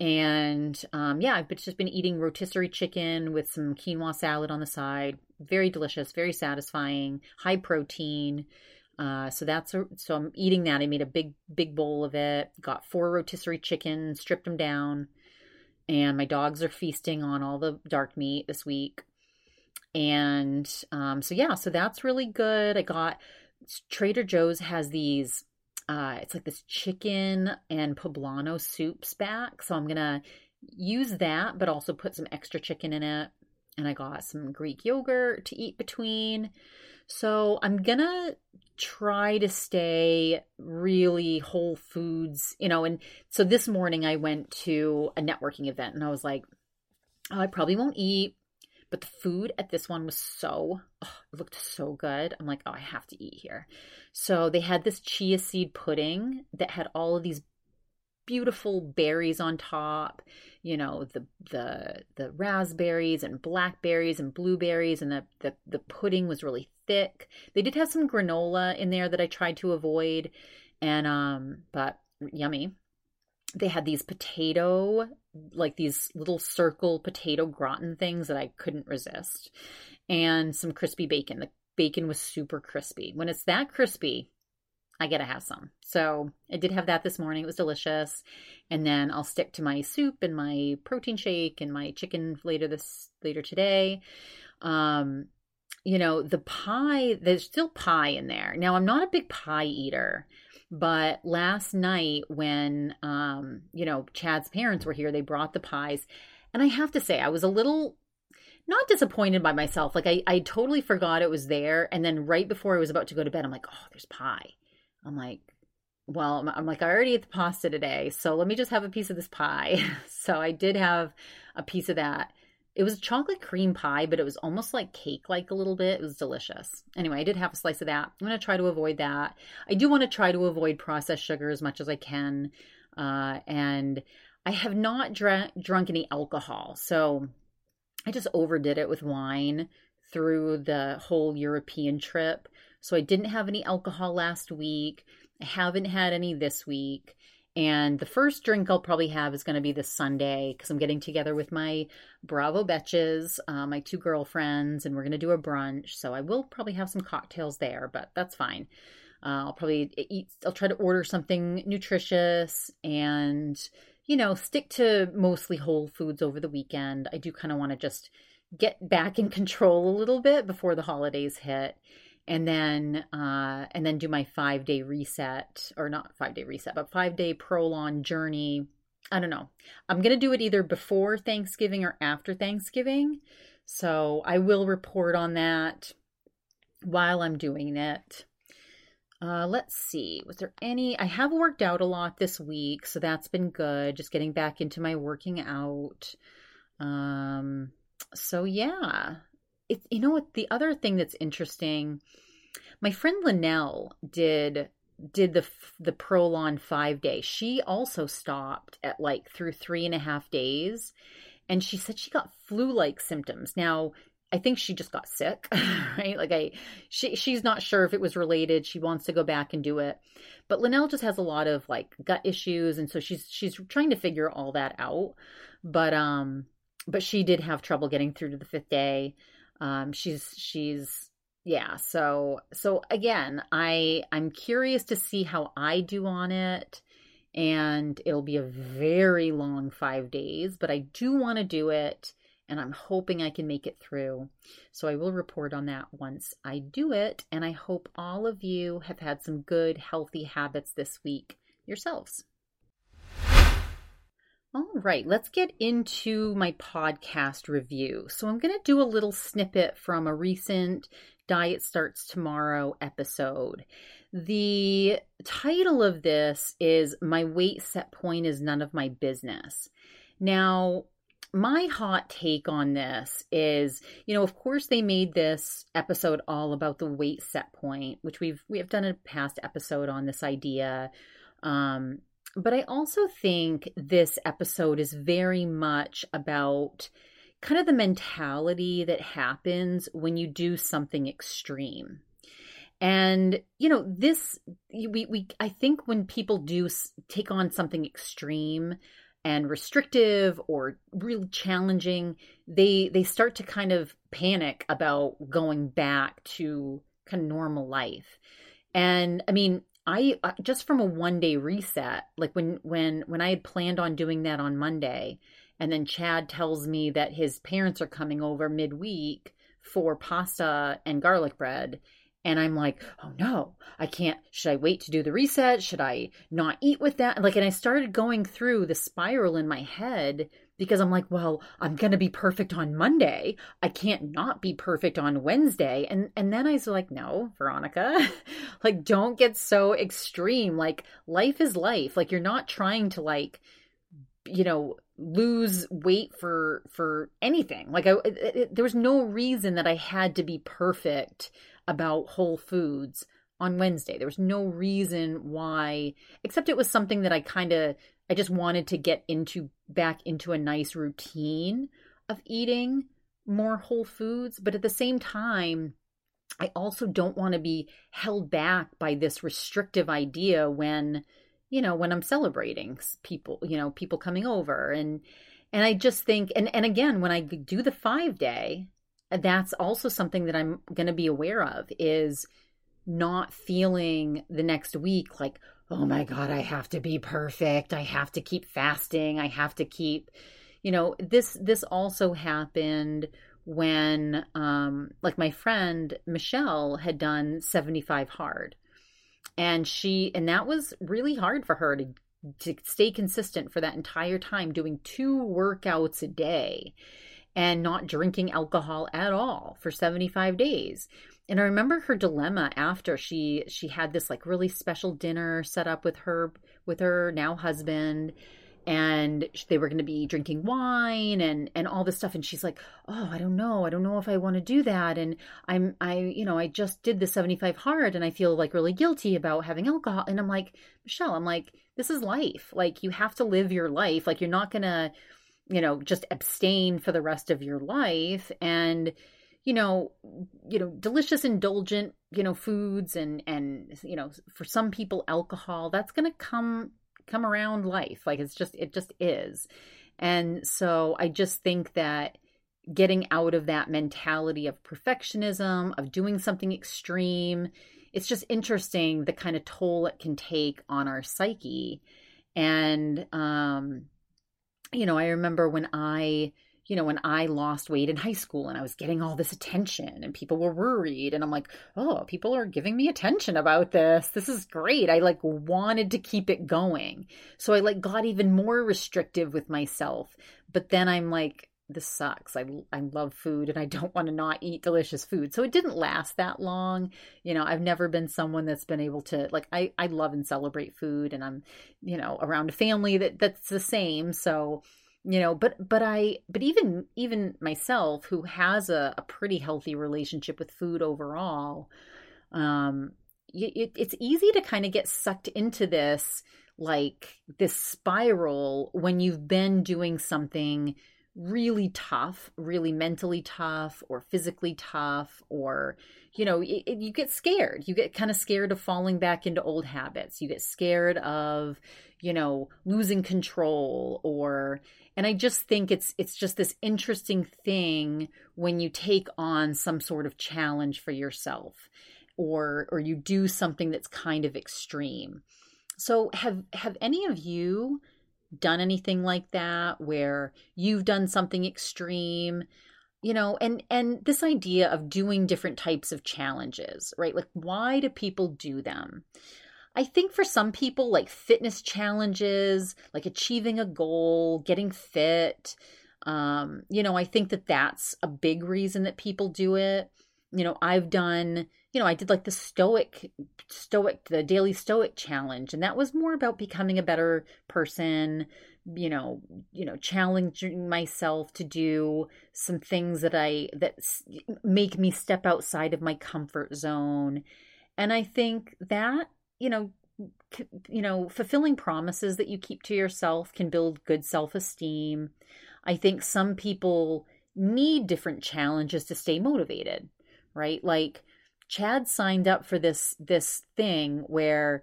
And um, yeah, I've just been eating rotisserie chicken with some quinoa salad on the side. Very delicious, very satisfying, high protein. Uh, so that's a, so I'm eating that. I made a big big bowl of it. Got four rotisserie chicken, stripped them down, and my dogs are feasting on all the dark meat this week. And um, so yeah, so that's really good. I got Trader Joe's has these uh, it's like this chicken and poblano soups back. So I'm to use that, but also put some extra chicken in it. And I got some Greek yogurt to eat between. So I'm going to try to stay really whole foods, you know. And so this morning I went to a networking event and I was like, oh, I probably won't eat. But the food at this one was so, oh, it looked so good. I'm like, oh, I have to eat here. So they had this chia seed pudding that had all of these beautiful berries on top you know the the the raspberries and blackberries and blueberries and the, the the pudding was really thick they did have some granola in there that i tried to avoid and um but yummy they had these potato like these little circle potato gratin things that I couldn't resist, and some crispy bacon. The bacon was super crispy. When it's that crispy, I gotta have some. So I did have that this morning. It was delicious. And then I'll stick to my soup and my protein shake and my chicken later this later today. Um, you know, the pie, there's still pie in there. Now I'm not a big pie eater. But last night, when um, you know Chad's parents were here, they brought the pies, and I have to say, I was a little not disappointed by myself. Like I, I totally forgot it was there, and then right before I was about to go to bed, I'm like, oh, there's pie. I'm like, well, I'm, like, I already ate the pasta today, so let me just have a piece of this pie. so I did have a piece of that. It was chocolate cream pie, but it was almost like cake like a little bit. It was delicious. Anyway, I did have a slice of that. I'm going to try to avoid that. I do want to try to avoid processed sugar as much as I can. Uh, and I have not dra- drunk any alcohol. So I just overdid it with wine through the whole European trip. So I didn't have any alcohol last week. I haven't had any this week. And the first drink I'll probably have is going to be this Sunday because I'm getting together with my Bravo Betches, uh, my two girlfriends, and we're going to do a brunch. So I will probably have some cocktails there, but that's fine. Uh, I'll probably eat, I'll try to order something nutritious and, you know, stick to mostly whole foods over the weekend. I do kind of want to just get back in control a little bit before the holidays hit and then uh, and then do my five day reset or not five day reset but five day prolon journey i don't know i'm gonna do it either before thanksgiving or after thanksgiving so i will report on that while i'm doing it Uh, let's see. Was there any? I have worked out a lot this week, so that's been good. Just getting back into my working out. Um, so yeah, it, you know what? The other thing that's interesting, my friend Linnell did did the the Prolon five day. She also stopped at like through three and a half days, and she said she got flu like symptoms. Now I think she just got sick, right? Like I, she she's not sure if it was related. She wants to go back and do it, but Linnell just has a lot of like gut issues, and so she's she's trying to figure all that out. But um, but she did have trouble getting through to the fifth day. Um, she's she's yeah. So so again, I I'm curious to see how I do on it, and it'll be a very long five days, but I do want to do it and I'm hoping I can make it through. So I will report on that once I do it. And I hope all of you have had some good, healthy habits this week yourselves. All right, let's get into my podcast review. So I'm going to do a little snippet from a recent Diet Starts Tomorrow episode. The title of this is My Weight Set Point is None of My Business. Now, my hot take on this is, you know, of course they made this episode all about the weight set point, which we've we have done a past episode on this idea. Um, but I also think this episode is very much about kind of the mentality that happens when you do something extreme. And you know, this we we I think when people do take on something extreme, and restrictive or really challenging, they they start to kind of panic about going back to kind of normal life. And I mean, I uh, just from a one day reset, like when when when I had planned on doing that on Monday, and then Chad tells me that his parents are coming over midweek for pasta and garlic bread and I'm like, oh no, I can't. Should I wait to do the reset? Should I not eat with that? Like, and I started going through the spiral in my head because I'm like, well, I'm going to be perfect on Monday. I can't not be perfect on Wednesday. And and then I was like, no, Veronica, like don't get so extreme. Like life is life. Like you're not trying to like you know lose weight for for anything like I, it, it, there was no reason that i had to be perfect about Whole Foods on Wednesday. There was no reason why, except it was something that I kind of, I just wanted to get into back into a nice routine of eating more whole foods. But at the same time, I also don't want to be held back by this restrictive idea when, you know, when I'm celebrating people, you know, people coming over and, and I just think, and, and again, when I do the five day, that's also something that I'm going to be aware of is not feeling the next week like, oh my God, I have to be perfect. I have to keep fasting. I have to keep, you know, this, this also happened when, um, like my friend Michelle had done 75 hard and she, and that was really hard for her to, to stay consistent for that entire time doing two workouts a day and not drinking alcohol at all for 75 days. And I remember her dilemma after she she had this like really special dinner set up with her with her now husband and they were going to be drinking wine and and all this stuff and she's like oh i don't know i don't know if i want to do that and i'm i you know i just did the 75 hard and i feel like really guilty about having alcohol and i'm like michelle i'm like this is life like you have to live your life like you're not going to you know, just abstain for the rest of your life and you know, you know, delicious indulgent, you know, foods and and you know, for some people alcohol, that's going to come come around life. Like it's just it just is. And so I just think that getting out of that mentality of perfectionism, of doing something extreme, it's just interesting the kind of toll it can take on our psyche. And um you know, I remember when I, you know, when I lost weight in high school and I was getting all this attention and people were worried and I'm like, "Oh, people are giving me attention about this. This is great." I like wanted to keep it going. So I like got even more restrictive with myself. But then I'm like this sucks. I, I love food and I don't want to not eat delicious food. So it didn't last that long. You know, I've never been someone that's been able to like I, I love and celebrate food and I'm, you know, around a family that that's the same. So, you know, but but I but even even myself who has a, a pretty healthy relationship with food overall, um, it, it's easy to kind of get sucked into this like this spiral when you've been doing something really tough, really mentally tough or physically tough, or, you know, it, it, you get scared. You get kind of scared of falling back into old habits. You get scared of, you know, losing control or, and I just think it's, it's just this interesting thing when you take on some sort of challenge for yourself or, or you do something that's kind of extreme. So have, have any of you done anything like that where you've done something extreme? You know and and this idea of doing different types of challenges right? Like why do people do them i think for some people like fitness challenges like achieving a goal getting fit um you know i think that that's a big reason that people do it. You know i've done you know i did like the stoic stoic the daily stoic challenge and that was more about becoming a better person you know you know challenging myself to do some things that i that make me step outside of my comfort zone. And i think that you know you know fulfilling promises that you keep to yourself can build good self-esteem i think some people need different challenges to stay motivated right like Chad signed up for this this thing where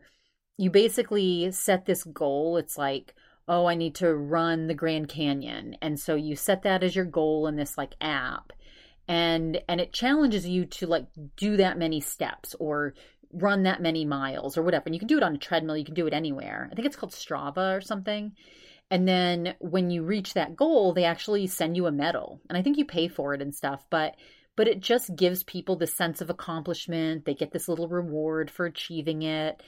you basically set this goal. It's like, oh, I need to run the Grand Canyon. And so you set that as your goal in this like app. And and it challenges you to like do that many steps or run that many miles or whatever. And you can do it on a treadmill, you can do it anywhere. I think it's called Strava or something. And then when you reach that goal, they actually send you a medal. And I think you pay for it and stuff, but but it just gives people the sense of accomplishment. They get this little reward for achieving it.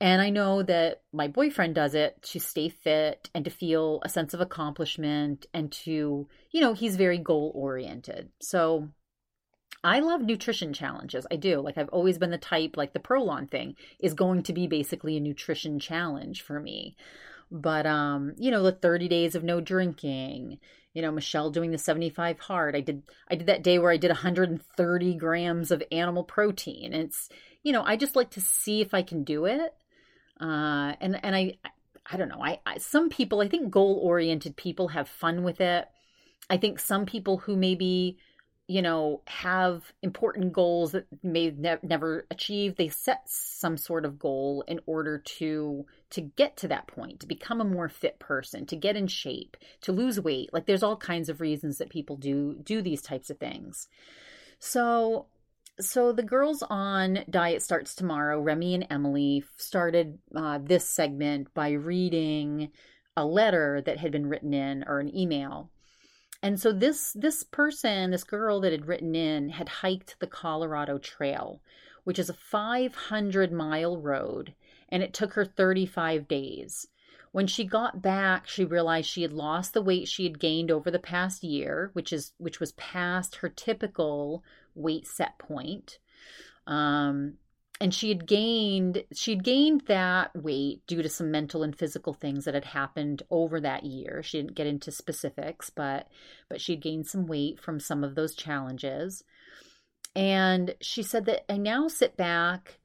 And I know that my boyfriend does it to stay fit and to feel a sense of accomplishment and to, you know, he's very goal oriented. So I love nutrition challenges. I do. Like I've always been the type, like the Prolon thing is going to be basically a nutrition challenge for me. But um, you know, the 30 days of no drinking, you know michelle doing the 75 hard i did i did that day where i did 130 grams of animal protein it's you know i just like to see if i can do it uh and and i i don't know i, I some people i think goal oriented people have fun with it i think some people who maybe you know have important goals that may ne- never achieve they set some sort of goal in order to to get to that point to become a more fit person to get in shape to lose weight. Like there's all kinds of reasons that people do do these types of things. So so the girls on diet starts tomorrow. Remy and emily started uh, this segment by reading a letter that had been written in or an email and so this this person, this girl that had written in had hiked the Colorado Trail, which is a 500 mile road, and it took her 35 days. When she got back, she realized she had lost the weight she had gained over the past year, which is which was past her typical weight set point. Um, and she had gained she'd gained that weight due to some mental and physical things that had happened over that year. She didn't get into specifics but but she'd gained some weight from some of those challenges. And she said that i now sit back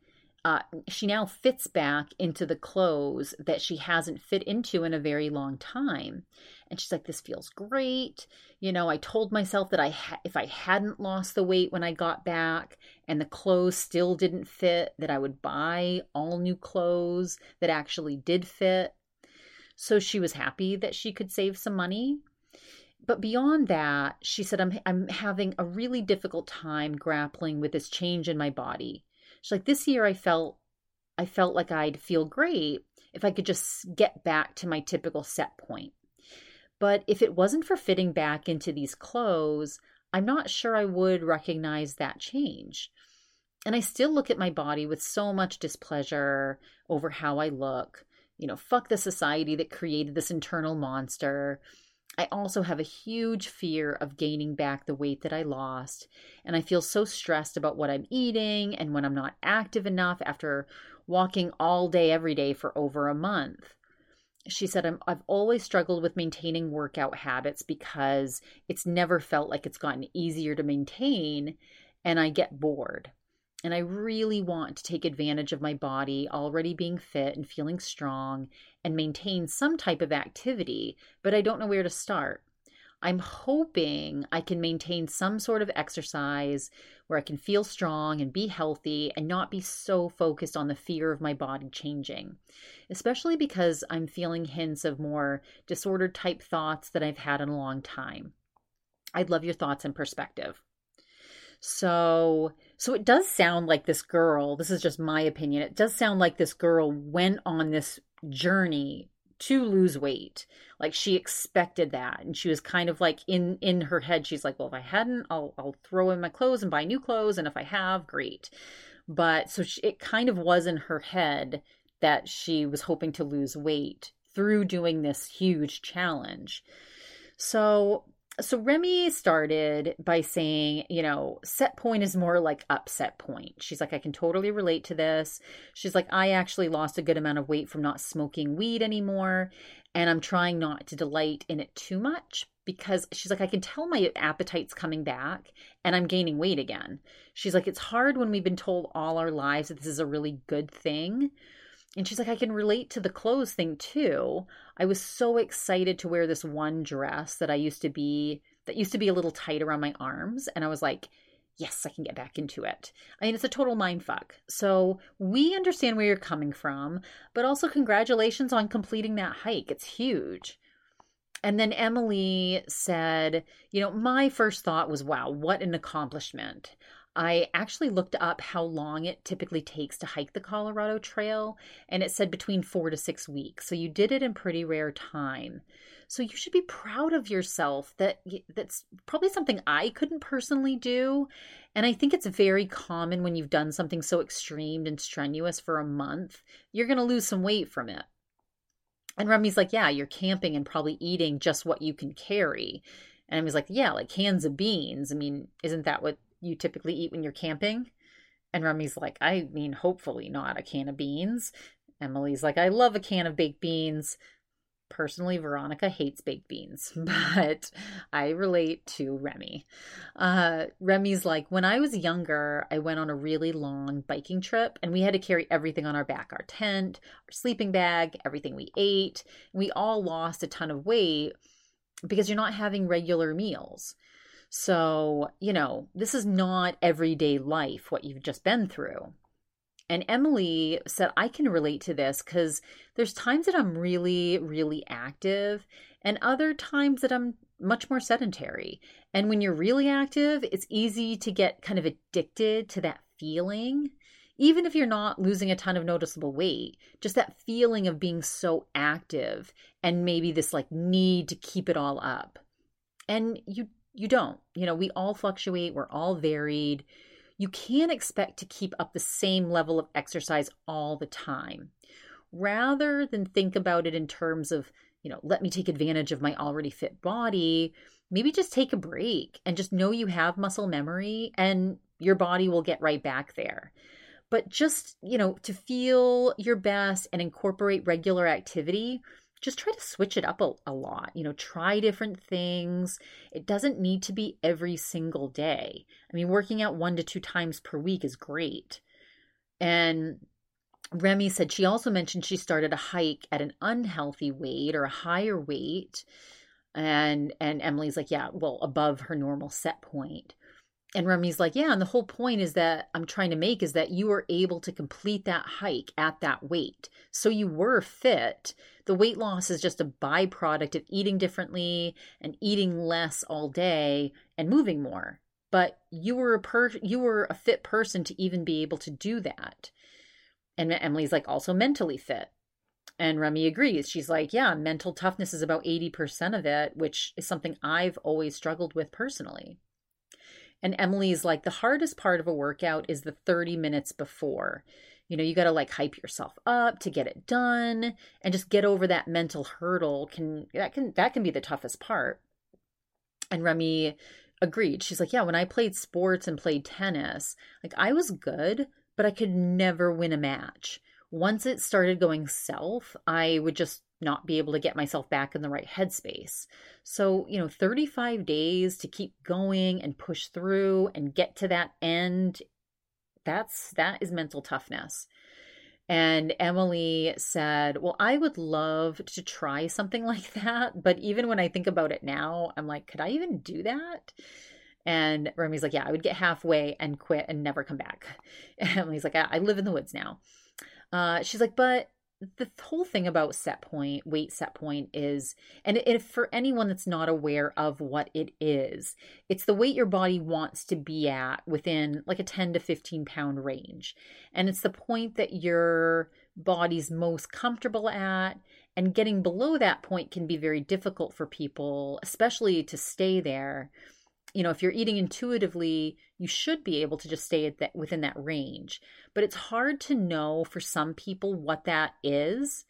uh, she now fits back into the clothes that she hasn't fit into in a very long time and she's like this feels great. You know i told myself that i ha- if i hadn't lost the weight when i got back and the clothes still didn't fit that i would buy all new clothes that actually did fit. So she was happy that she could save some money. But beyond that she said i'm i'm having a really difficult time grappling with this change in my body. She's like, this year I felt I felt like I'd feel great if I could just get back to my typical set point. But if it wasn't for fitting back into these clothes, I'm not sure I would recognize that change. And I still look at my body with so much displeasure over how I look. You know, fuck the society that created this internal monster. I also have a huge fear of gaining back the weight that I lost. And I feel so stressed about what I'm eating and when I'm not active enough after walking all day, every day for over a month. She said, i have always struggled with maintaining workout habits because it's never felt like it's gotten easier to maintain and I get bored. And I really want to take advantage of my body already being fit and feeling strong and maintain some type of activity, but I don't know where to start. I'm hoping I can maintain some sort of exercise where I can feel strong and be healthy and not be so focused on the fear of my body changing, especially because I'm feeling hints of more disordered type thoughts that I've had in a long time. I'd love your thoughts and perspective. So, so it does sound like this girl, this is just my opinion. It does sound like this girl went on this journey to lose weight. Like she expected that and she was kind of like in in her head she's like, "Well, if I hadn't, I'll I'll throw in my clothes and buy new clothes and if I have, great." But so she, it kind of was in her head that she was hoping to lose weight through doing this huge challenge. So so Remy started by saying, you know, set point is more like upset point. She's like, I can totally relate to this. She's like, I actually lost a good amount of weight from not smoking weed anymore. And I'm trying not to delight in it too much because she's like, I can tell my appetite's coming back and I'm gaining weight again. She's like, it's hard when we've been told all our lives that this is a really good thing and she's like, I can relate to the clothes thing too. I was so excited to wear this one dress that I used to be, that used to be a little tight around my arms. And I was like, yes, I can get back into it. I mean, it's a total mind fuck. So we understand where you're coming from, but also congratulations on completing that hike. It's huge. And then Emily said, you know, my first thought was, wow, what an accomplishment. I actually looked up how long it typically takes to hike the Colorado Trail, and it said between four to six weeks. So you did it in pretty rare time. So you should be proud of yourself. That that's probably something I couldn't personally do, and I think it's very common when you've done something so extreme and strenuous for a month, you're going to lose some weight from it. And Remy's like, yeah, you're camping and probably eating just what you can carry. And I was like, yeah, like cans of beans. I mean, isn't that what you typically eat when you're camping? And Remy's like, I mean, hopefully not a can of beans. Emily's like, I love a can of baked beans. Personally, Veronica hates baked beans, but I relate to Remy. Uh, Remy's like, when I was younger, I went on a really long biking trip and we had to carry everything on our back our tent, our sleeping bag, everything we ate. We all lost a ton of weight because you're not having regular meals. So, you know, this is not everyday life, what you've just been through. And Emily said, I can relate to this because there's times that I'm really, really active, and other times that I'm much more sedentary. And when you're really active, it's easy to get kind of addicted to that feeling. Even if you're not losing a ton of noticeable weight, just that feeling of being so active and maybe this like need to keep it all up. And you you don't. You know, we all fluctuate, we're all varied. You can't expect to keep up the same level of exercise all the time. Rather than think about it in terms of, you know, let me take advantage of my already fit body, maybe just take a break and just know you have muscle memory and your body will get right back there but just, you know, to feel your best and incorporate regular activity just try to switch it up a, a lot. You know, try different things. It doesn't need to be every single day. I mean, working out one to two times per week is great. And Remy said she also mentioned she started a hike at an unhealthy weight or a higher weight. And and Emily's like, yeah, well, above her normal set point. And Remy's like, yeah, and the whole point is that I'm trying to make is that you were able to complete that hike at that weight. So you were fit. The weight loss is just a byproduct of eating differently and eating less all day and moving more. But you were a per you were a fit person to even be able to do that. And Emily's like also mentally fit. And Remy agrees. She's like, yeah, mental toughness is about 80% of it, which is something I've always struggled with personally. And Emily's like, the hardest part of a workout is the 30 minutes before. You know, you got to like hype yourself up to get it done and just get over that mental hurdle can that can that can be the toughest part. And Remy agreed. She's like, "Yeah, when I played sports and played tennis, like I was good, but I could never win a match. Once it started going south, I would just not be able to get myself back in the right headspace. So, you know, 35 days to keep going and push through and get to that end, that's that is mental toughness. And Emily said, Well, I would love to try something like that. But even when I think about it now, I'm like, could I even do that? And Remy's like, Yeah, I would get halfway and quit and never come back. And Emily's like, I, I live in the woods now. Uh, she's like, But the whole thing about set point, weight set point is, and if for anyone that's not aware of what it is, it's the weight your body wants to be at within like a 10 to 15 pound range. And it's the point that your body's most comfortable at. And getting below that point can be very difficult for people, especially to stay there you know if you're eating intuitively you should be able to just stay at that within that range. But it's hard to know for some people what that is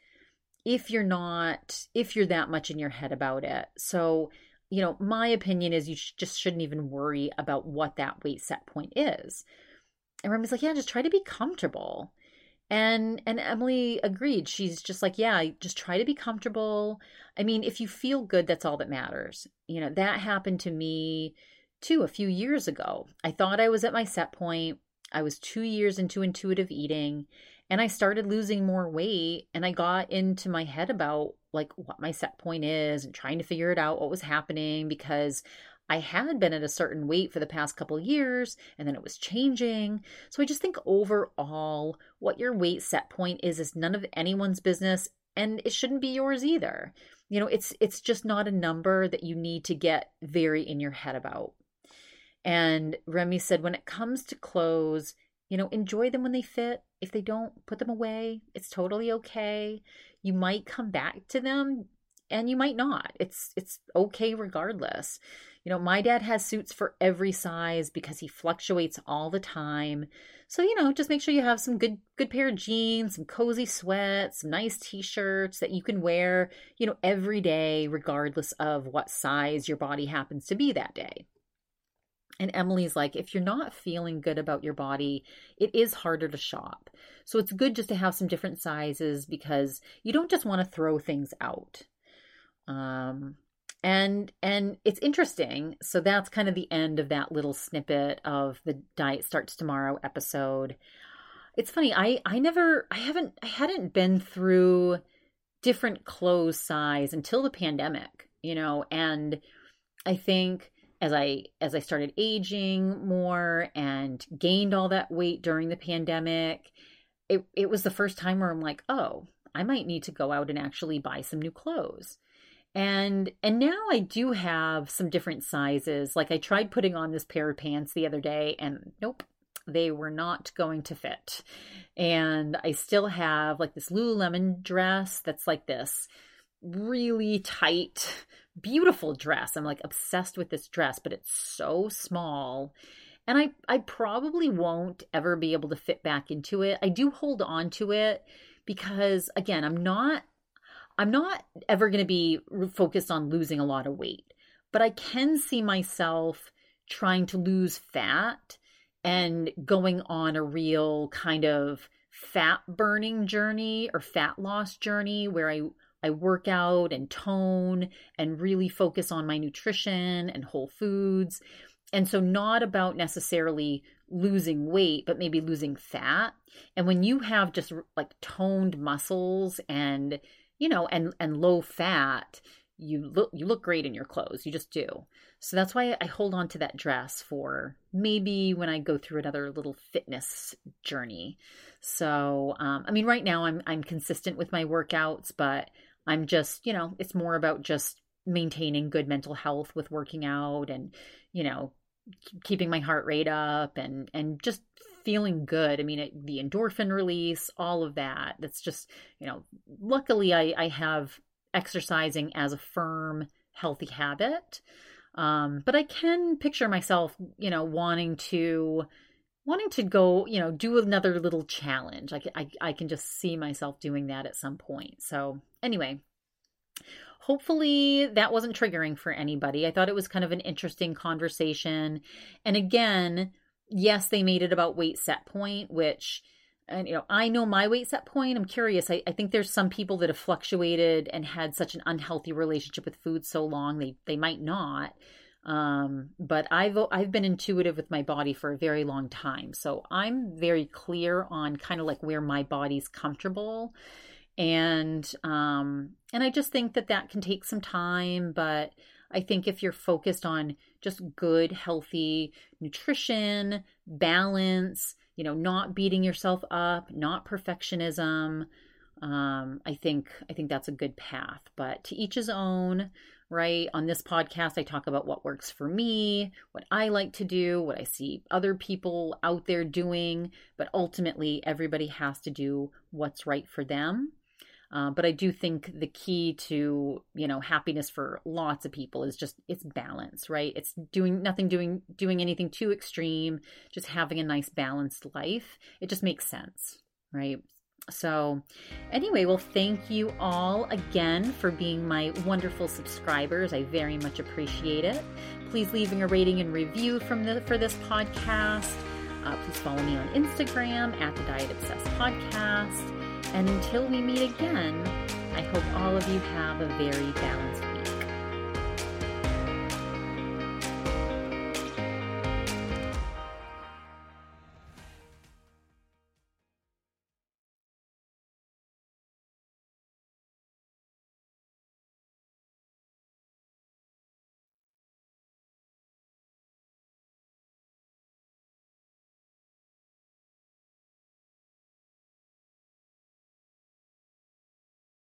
if you're not if you're that much in your head about it. So you know my opinion is you sh- just shouldn't even worry about what that weight set point is. And remy's like yeah just try to be comfortable. And and emily agreed. She's just like yeah just try to be comfortable. I mean if you feel good that's all that matters. You know that happened to me too a few years ago. I thought I was at my set point. I was two years into intuitive eating and I started losing more weight and I got into my head about like what my set point is and trying to figure it out what was happening because I had been at a certain weight for the past couple years and then it was changing. So I just think overall what your weight set point is is none of anyone's business and it shouldn't be yours either. You know, it's it's just not a number that you need to get very in your head about. And Remy said, when it comes to clothes, you know, enjoy them when they fit. If they don't, put them away. It's totally okay. You might come back to them and you might not. It's it's okay regardless. You know, my dad has suits for every size because he fluctuates all the time. So, you know, just make sure you have some good good pair of jeans, some cozy sweats, some nice t-shirts that you can wear, you know, every day regardless of what size your body happens to be that day. And Emily's like, if you're not feeling good about your body, it is harder to shop. So it's good just to have some different sizes because you don't just want to throw things out. Um, and and it's interesting. So that's kind of the end of that little snippet of the Diet Starts Tomorrow episode. It's funny, I I never I haven't I hadn't been through different clothes size until the pandemic, you know, and I think as I as I started aging more and gained all that weight during the pandemic, it it was the first time where I'm like, "Oh, I might need to go out and actually buy some new clothes." And and now I do have some different sizes. Like I tried putting on this pair of pants the other day and nope, they were not going to fit. And I still have like this Lululemon dress that's like this really tight beautiful dress. I'm like obsessed with this dress, but it's so small. And I I probably won't ever be able to fit back into it. I do hold on to it because again, I'm not I'm not ever going to be focused on losing a lot of weight, but I can see myself trying to lose fat and going on a real kind of fat burning journey or fat loss journey where I I work out and tone and really focus on my nutrition and whole foods. And so, not about necessarily losing weight, but maybe losing fat. And when you have just like toned muscles and, you know, and, and low fat, you look you look great in your clothes you just do so that's why i hold on to that dress for maybe when i go through another little fitness journey so um, i mean right now i'm i'm consistent with my workouts but I'm just, you know, it's more about just maintaining good mental health with working out and, you know, keeping my heart rate up and and just feeling good. I mean, it, the endorphin release, all of that. That's just, you know, luckily I I have exercising as a firm healthy habit. Um, but I can picture myself, you know, wanting to wanting to go, you know, do another little challenge. I, I, I can just see myself doing that at some point. So, anyway, hopefully that wasn't triggering for anybody. I thought it was kind of an interesting conversation. And again, yes, they made it about weight set point, which and you know i know my weight set point i'm curious I, I think there's some people that have fluctuated and had such an unhealthy relationship with food so long they they might not um, but I've I've been intuitive with my body for a very long time, so I'm very clear on kind of like where my body's comfortable, and um, and I just think that that can take some time, but I think if you're focused on just good, healthy nutrition, balance, you know, not beating yourself up, not perfectionism, um, I think I think that's a good path. But to each his own right? On this podcast, I talk about what works for me, what I like to do, what I see other people out there doing, but ultimately, everybody has to do what's right for them. Uh, but I do think the key to you know happiness for lots of people is just it's balance, right? It's doing nothing, doing doing anything too extreme, just having a nice balanced life. It just makes sense, right? So, anyway, well, thank you all again for being my wonderful subscribers. I very much appreciate it. Please leaving a rating and review from the, for this podcast. Uh, please follow me on Instagram at the Diet Obsessed Podcast. And until we meet again, I hope all of you have a very balanced